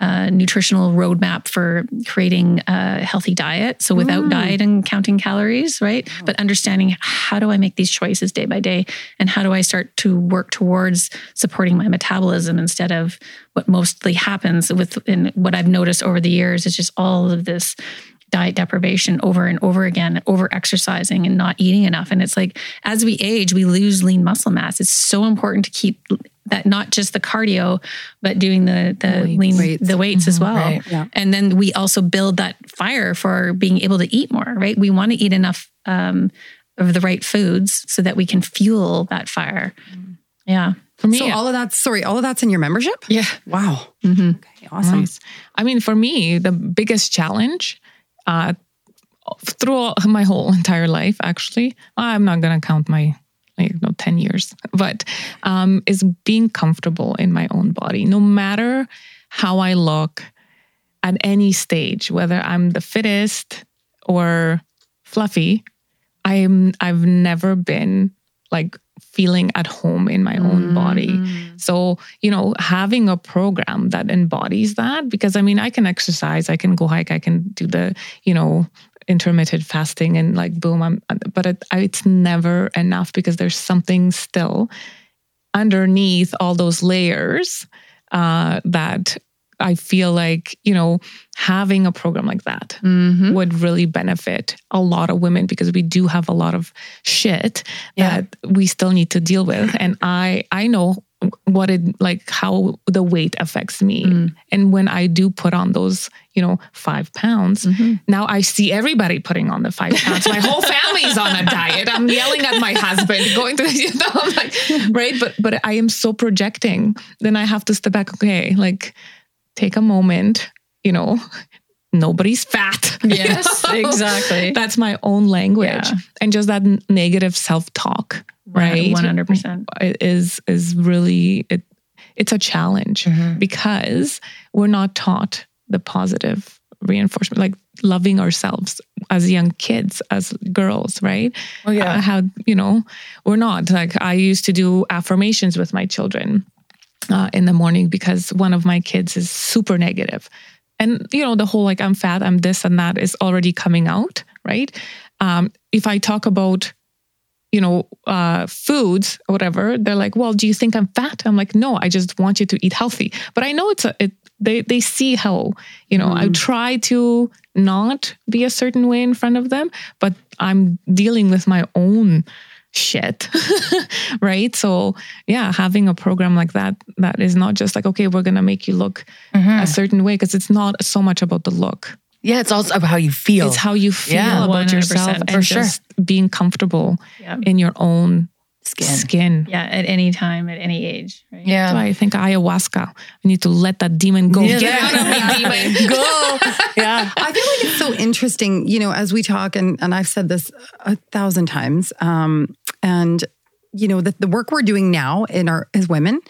uh, nutritional roadmap for creating a healthy diet. So without diet and counting calories, right? But understanding how do I make these choices day by day and how do I start to work towards supporting my metabolism instead of what mostly happens with in what I've noticed over the years is just all of this diet deprivation over and over again, over exercising and not eating enough. And it's like as we age, we lose lean muscle mass. It's so important to keep that not just the cardio, but doing the the Weights. lean Weights. the weights as well. right. Yeah. And then we also build that fire for being able to eat more, right? We want to eat enough um, of the right foods so that we can fuel that fire. Yeah. for me, So all of that's sorry, all of that's in your membership? Yeah. Wow. hmm Okay, awesome. Nice. I mean, for me, the biggest challenge uh, through my whole entire life, actually, I'm not going to count my like know, 10 years, but um, is being comfortable in my own body, no matter how I look at any stage, whether I'm the fittest or fluffy. I'm I've never been like feeling at home in my own body. So, you know, having a program that embodies that, because I mean, I can exercise, I can go hike, I can do the, you know, intermittent fasting and like boom, I'm, but it, I, it's never enough because there's something still underneath all those layers uh, that I feel like, you know, having a program like that Mm-hmm. would really benefit a lot of women because we do have a lot of shit Yeah. that we still need to deal with and i i know what it like how the weight affects me Mm. and when i do put on those you know five pounds Mhm. now i see everybody putting on the five pounds my whole family's on a diet i'm yelling at my husband going to you know I'm like right but but i am so projecting then i have to step back okay like take a moment you know nobody's fat Yes, exactly. that's my own language Yeah. and just that negative self-talk right One hundred percent. it is is really it it's a challenge because we're not taught the positive reinforcement like loving ourselves as young kids as girls right Oh, yeah. uh, how you know we're not like i used to do affirmations with my children uh, in the morning because one of my kids is super negative and you know the whole like i'm fat i'm this and that is already coming out right um, if i talk about you know, uh, foods or whatever, they're like, well, do you think I'm fat? I'm like, no, I just want you to eat healthy. But I know it's a, it, they, they see how, you know, I try to not be a certain way in front of them, but I'm dealing with my own shit right so yeah having a program like that that is not just like okay we're gonna make you look a certain way because it's not so much about the look Yeah, it's also about how you feel. it's how you feel Yeah, about 100%, yourself for and sure. just being comfortable Yeah. in your own Skin. skin, Yeah, at any time, at any age. Right? Yeah. That's why I think ayahuasca. I need to let that demon go. Yeah, Get out of me, demon. Go. Yeah. I feel like it's so interesting, you know, as we talk, and, and I've said this a thousand times, um, and, you know, the, the work we're doing now in our as women,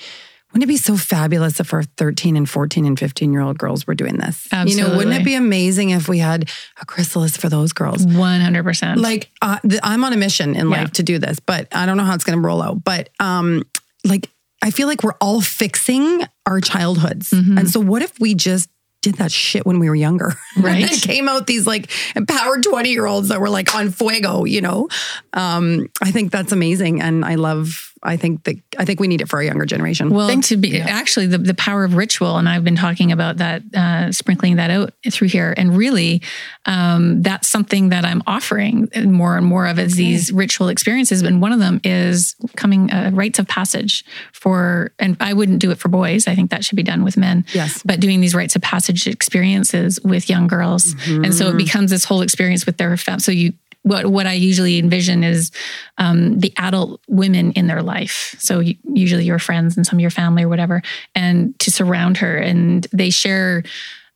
wouldn't it be so fabulous if our 13 and 14 and 15 year old girls were doing this? Absolutely. You know, wouldn't it be amazing if we had a chrysalis for those girls? 100%. like uh, th- I'm on a mission in Yeah. life to do this, but I don't know how it's going to roll out. But um, like I feel like we're all fixing our childhoods, Mm-hmm. and so what if we just did that shit when we were younger? Right. it came out these like empowered 20 year olds that were like on fuego. You know, um, I think that's amazing, and I love. I think that I think we need it for our younger generation. Well, to be actually the, the power of ritual, and I've been talking about that, uh, sprinkling that out through here, and really, um, that's something that I'm offering more and more of as these ritual experiences. And one of them is coming uh, rites of passage for, and I wouldn't do it for boys. I think that should be done with men. Yes. but doing these rites of passage experiences with young girls, and so it becomes this whole experience with their fam. So you what what I usually envision is um, the adult women in their life. So usually your friends and some of your family or whatever, and to surround her, and they share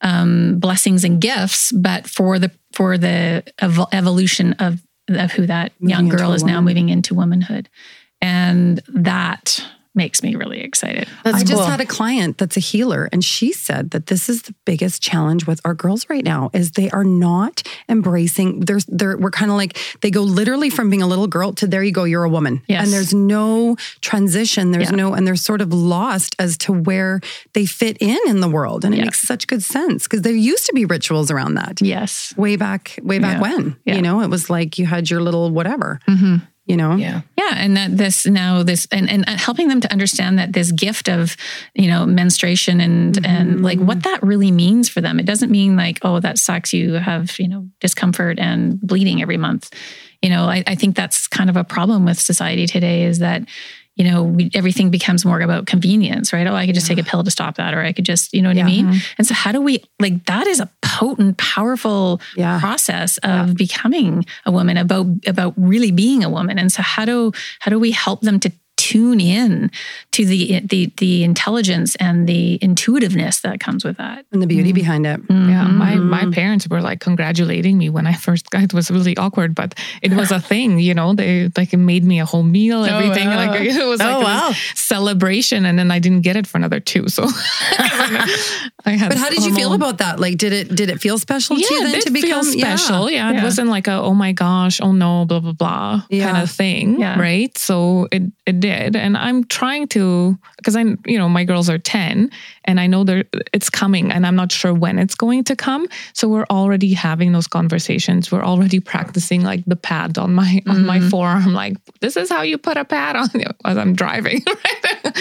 um, blessings and gifts, but for the for the evo- evolution of of who that young girl is now moving into womanhood, and that makes me really excited. I just had a client that's a healer and she said that this is the biggest challenge with our girls right now is they are not embracing there's they're we're kind of like they go literally from being a little girl to there you go you're a woman Yes. and there's no transition there's Yeah. no and they're sort of lost as to where they fit in in the world and it Yeah. makes such good sense because there used to be rituals around that Yes. way back way back Yeah. when Yeah. you know it was like you had your little whatever Mm-hmm. You know Yeah. Yeah, and that this now this and and uh, helping them to understand that this gift of you know menstruation and and mm-hmm. like what that really means for them. It doesn't mean like oh that sucks. You have you know discomfort and bleeding every month. You know, I, I think that's kind of a problem with society today is that you know we, everything becomes more about convenience, right? Oh, I could just take a pill to stop that, or I could just you know what I mean. And so how do we like that is a potent, powerful Yeah. process of becoming a woman about about really being a woman and so how do how do we help them to tune in to the the the intelligence and the intuitiveness that comes with that and the beauty mm. behind it Yeah, mm-hmm. my my parents were like congratulating me when I first got. It was really awkward, but it was a thing, you know. They like it made me a whole meal, oh, everything. wow. Like it was oh, like Oh, wow. celebration, and then I didn't get it for another two. So I had. but how did you feel hormone- about that like did it did it feel special to you yeah, then it to did feel become special. Yeah, Yeah. it wasn't like a oh my gosh, oh no, blah blah blah Yeah. kind of thing, Yeah. right? So it it did, and I'm trying to because I you know my girls are ten, and I know they're it's coming, and I'm not sure when it's going to come. So we're already having those conversations. We're already practicing like the pad on my on my Mm-hmm. forearm. Like this is how you put a pad on as I'm driving. Right?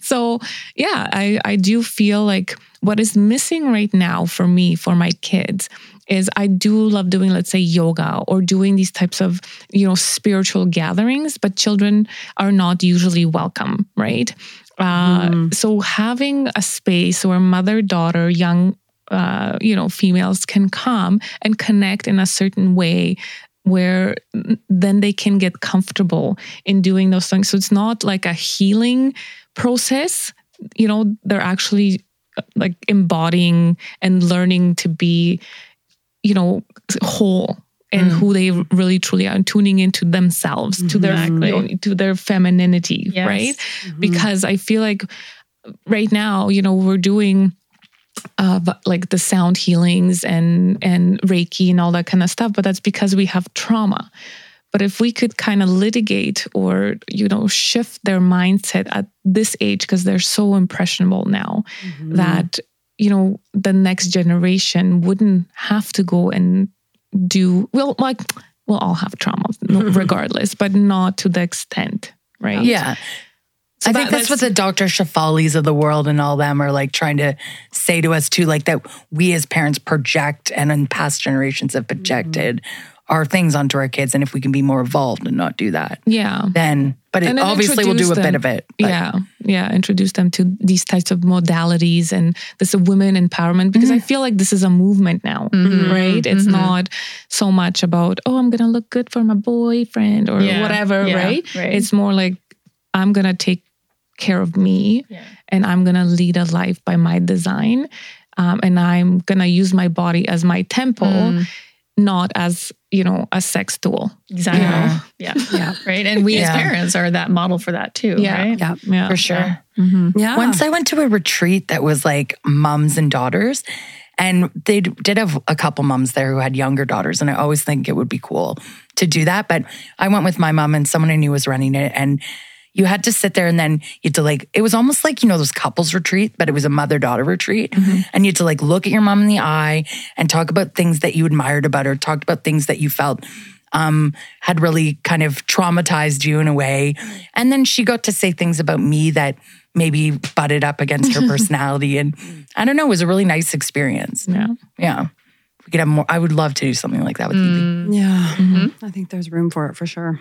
so yeah, I I do feel like what is missing right now for me for my kids is I do love doing, let's say, yoga or doing these types of, you know, spiritual gatherings, but children are not usually welcome, right? Uh, So having a space where mother, daughter, young, uh, you know, females can come and connect in a certain way where then they can get comfortable in doing those things. So it's not like a healing process. You know, they're actually uh, like embodying and learning to be, you know, whole and mm. who they really truly are tuning into themselves, to their mm-hmm. you know, to their femininity, Yes. right? Mm-hmm. Because I feel like right now, you know, we're doing uh, like the sound healings and and Reiki and all that kind of stuff, but that's because we have trauma. But if we could kind of litigate or you know shift their mindset at this age because they're so impressionable now mm-hmm. that you know the next generation wouldn't have to go and do well like we'll all have trauma regardless, but not to the extent, right? Yeah. So I think that- that's, what the Dr. Shefalis of the world and all them are like trying to say to us too, like that we as parents project and in past generations have mm-hmm. projected our things onto our kids. And if we can be more evolved and not do that, Yeah. then, but it And then obviously we'll do a introduce bit of it. but- yeah, yeah. Introduce them to these types of modalities and this women empowerment because I mm-hmm. feel like this is a movement now, mm-hmm. right? It's mm-hmm. not so much about oh, I'm gonna look good for my boyfriend or Yeah, whatever, yeah, right? right. It's more like I'm gonna take care of me and I'm gonna lead a life by my design, um, and I'm gonna use my body as my temple, mm. Not as you know a sex tool. Exactly. Yeah. Yeah. Yeah. Right. And we as parents are that model for that too. Yeah. Right. Yeah. Yeah, for sure. Yeah. Mm-hmm. Once I went to a retreat that was like moms and daughters, and they did have a couple moms there who had younger daughters. And I always think it would be cool to do that. But I went with my mom and someone I knew was running it. And you had to sit there and then you had to like, it was almost like, you know, those couples retreat, but it was a mother daughter retreat. Mm-hmm. And you had to like look at your mom in the eye and talk about things that you admired about her, talked about things that you felt um, had really kind of traumatized you in a way. And then she got to say things about me that maybe butted up against her personality. And I don't know, it was a really nice experience. yeah. Yeah. We could have more. I would love to do something like that with Evie. Mm. Yeah. Mm-hmm. I think there's room for it for sure.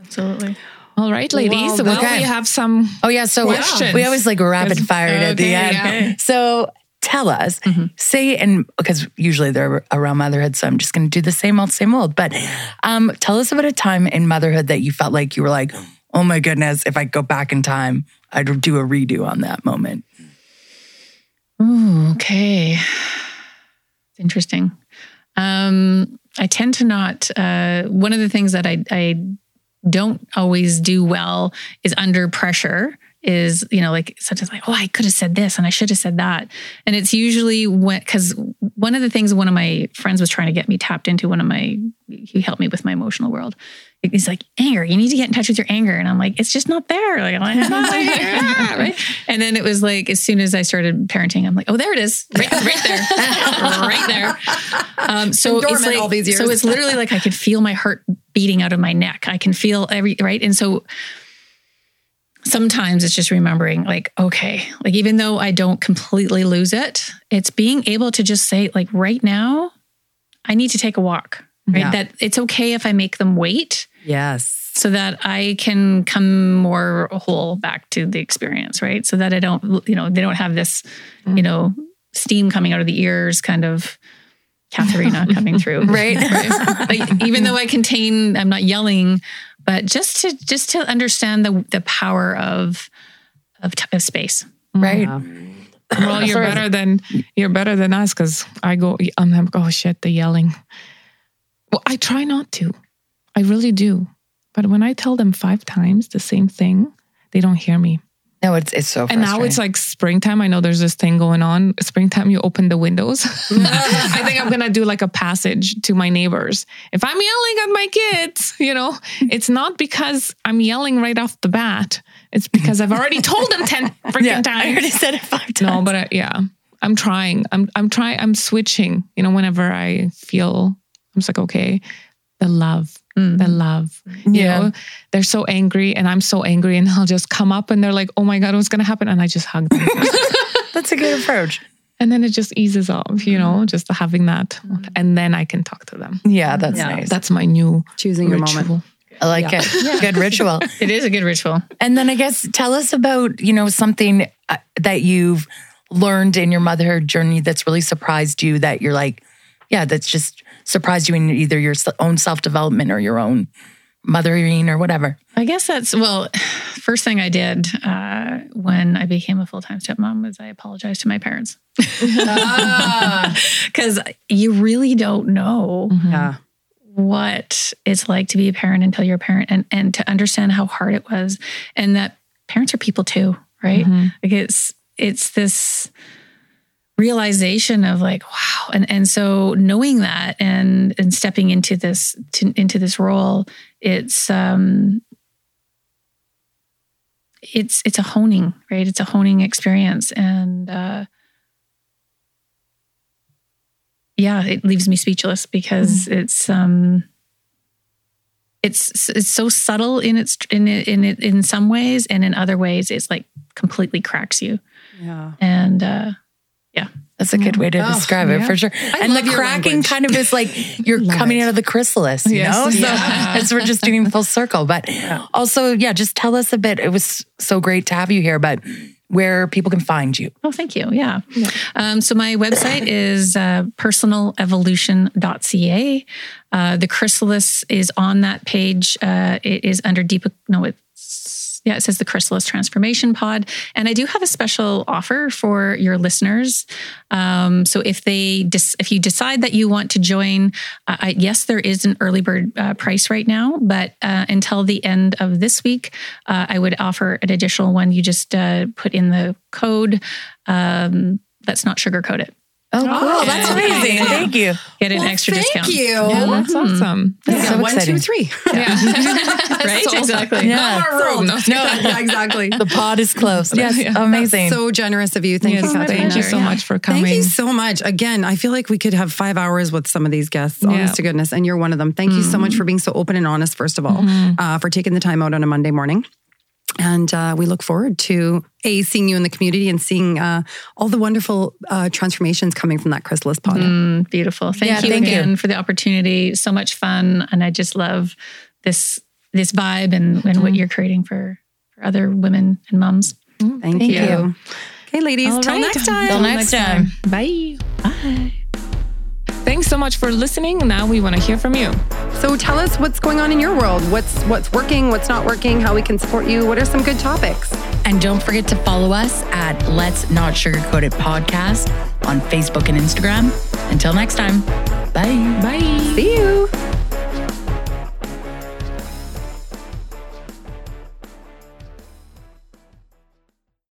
Absolutely. All right, ladies. Well, Well, okay. we have some Oh, yeah. So Questions. we always like rapid fire it at the end. yeah. So tell us, say, and because usually they're around motherhood, so I'm just going to do the same old, same old. But um, tell us about a time in motherhood that you felt like you were like, oh my goodness, if I go back in time, I'd do a redo on that moment. Ooh, okay. It's interesting. Um, I tend to not. Uh, one of the things that I, I don't always do well is under pressure. Is you know like such as like oh I could have said this and I should have said that. And it's usually when because one of the things one of my friends was trying to get me tapped into one of my he helped me with my emotional world he's like anger you need to get in touch with your anger. And i'm like it's just not there. Like like, there. Right? And then it was like as soon as i started parenting i'm like oh there it is. Right, right there. Right there. Um, so it's like all these years. so it's literally like i could feel my heart beating out of my neck i can feel every right and so sometimes it's just remembering like okay like even though i don't completely lose it it's being able to just say like right now i need to take a walk right Yeah. that it's okay if i make them wait Yes. so that I can come more whole back to the experience, right? So that I don't, you know, they don't have this, you mm-hmm. know, steam coming out of the ears, kind of Katharina coming through, Right. Like, even though I contain, I'm not yelling, but just to just to understand the the power of of, of space. Right. Yeah. Well, you're better than you're better than us because I go. I'm like, oh shit, the yelling. Well, I try not to. I really do. But when I tell them five times the same thing, they don't hear me. No, it's it's so And now it's like springtime. I know there's this thing going on. Springtime, you open the windows. I think I'm gonna do like a passage to my neighbors. If I'm yelling at my kids, you know, it's not because I'm yelling right off the bat. It's because I've already told them ten freaking yeah, times. I already said it five times. No, but I, yeah, I'm trying. I'm I'm trying. I'm switching. You know, whenever I feel, I'm just like, okay, the love, the love. You Yeah. know, they're so angry, and I'm so angry, and I'll just come up, and they're like, oh my god, what's gonna happen? And I just hug them, That's a good approach. and then it just eases off. You know, just having that, and then I can talk to them. Yeah, that's Yeah, nice. That's my new Choosing your moment. I like it. Good ritual. It is a good ritual. And then I guess tell us about, you know, something uh, that you've learned in your motherhood journey that's really surprised you that you're like, yeah, that's just surprised you in either your own self development or your own mothering or whatever. I guess that's well. First thing I did uh, when I became a full time stepmom was I apologized to my parents ah. because you really don't know mm-hmm. Yeah. what it's like to be a parent until you're a parent, and and to understand how hard it was, and that parents are people too, right? Mm-hmm. Like it's it's this realization of like wow. And and so knowing that and and stepping into this to, into this role it's um it's it's a honing right? It's a honing experience. And uh yeah it leaves me speechless because it's um it's it's so subtle in its in it in it in some ways, and in other ways, it's like completely cracks you. Yeah. And uh, yeah, That's a good way to Oh, describe it yeah. for sure. and the cracking kind of is like you're Love coming it. out of the chrysalis, you Yes. know? So Yeah. as we're just doing full circle. But also, yeah, just tell us a bit. It was so great to have you here, but where people can find you. Oh, thank you. Yeah. Um, so my website is uh, personalevolution.ca. Uh, the chrysalis is on that page. Uh, it is under Deepak. No, it's yeah, it says the Chrysalis Transformation Pod. And I do have a special offer for your listeners. Um, so if they dis- if you decide that you want to join, uh, I, yes, there is an early bird uh, price right now, but uh, until the end of this week, uh, I would offer an additional one. You just uh, put in the code. Um, let's not sugarcoat it. Oh, cool. Oh, that's yeah. amazing. Yeah. Thank you. Get an Well, extra thank discount. you. Yeah, that's mm-hmm. awesome. Yeah, so one, exciting. two, three. Yeah. right? exactly. Yeah. Sold. No. yeah, exactly. The pod is closed. Yes. Yeah. Amazing. So generous of you. Thank Yes, you, Katrina. thank you so much for coming. Thank you so much. Again, I feel like we could have five hours with some of these guests, honest Yeah. to goodness. And you're one of them. Thank you so much mm-hmm. for being so open and honest, first of all, mm-hmm. uh, for taking the time out on a Monday morning. And uh, we look forward to A, seeing you in the community and seeing uh, all the wonderful uh, transformations coming from that chrysalis pod. Mm, beautiful. Thank Yeah, you thank you. again for the opportunity. So much fun, and I just love this this vibe and, and what you're creating for for other women and moms. Thank, Thank you. you. Okay, ladies, All till right. next time. Till next time. Bye. Bye. Thanks so much for listening. Now we want to hear from you. So tell us what's going on in your world. What's what's working, what's not working, how we can support you. What are some good topics? And don't forget to follow us at Let's Not Sugarcoat It podcast on Facebook and Instagram. Until next time, bye. Bye. See you.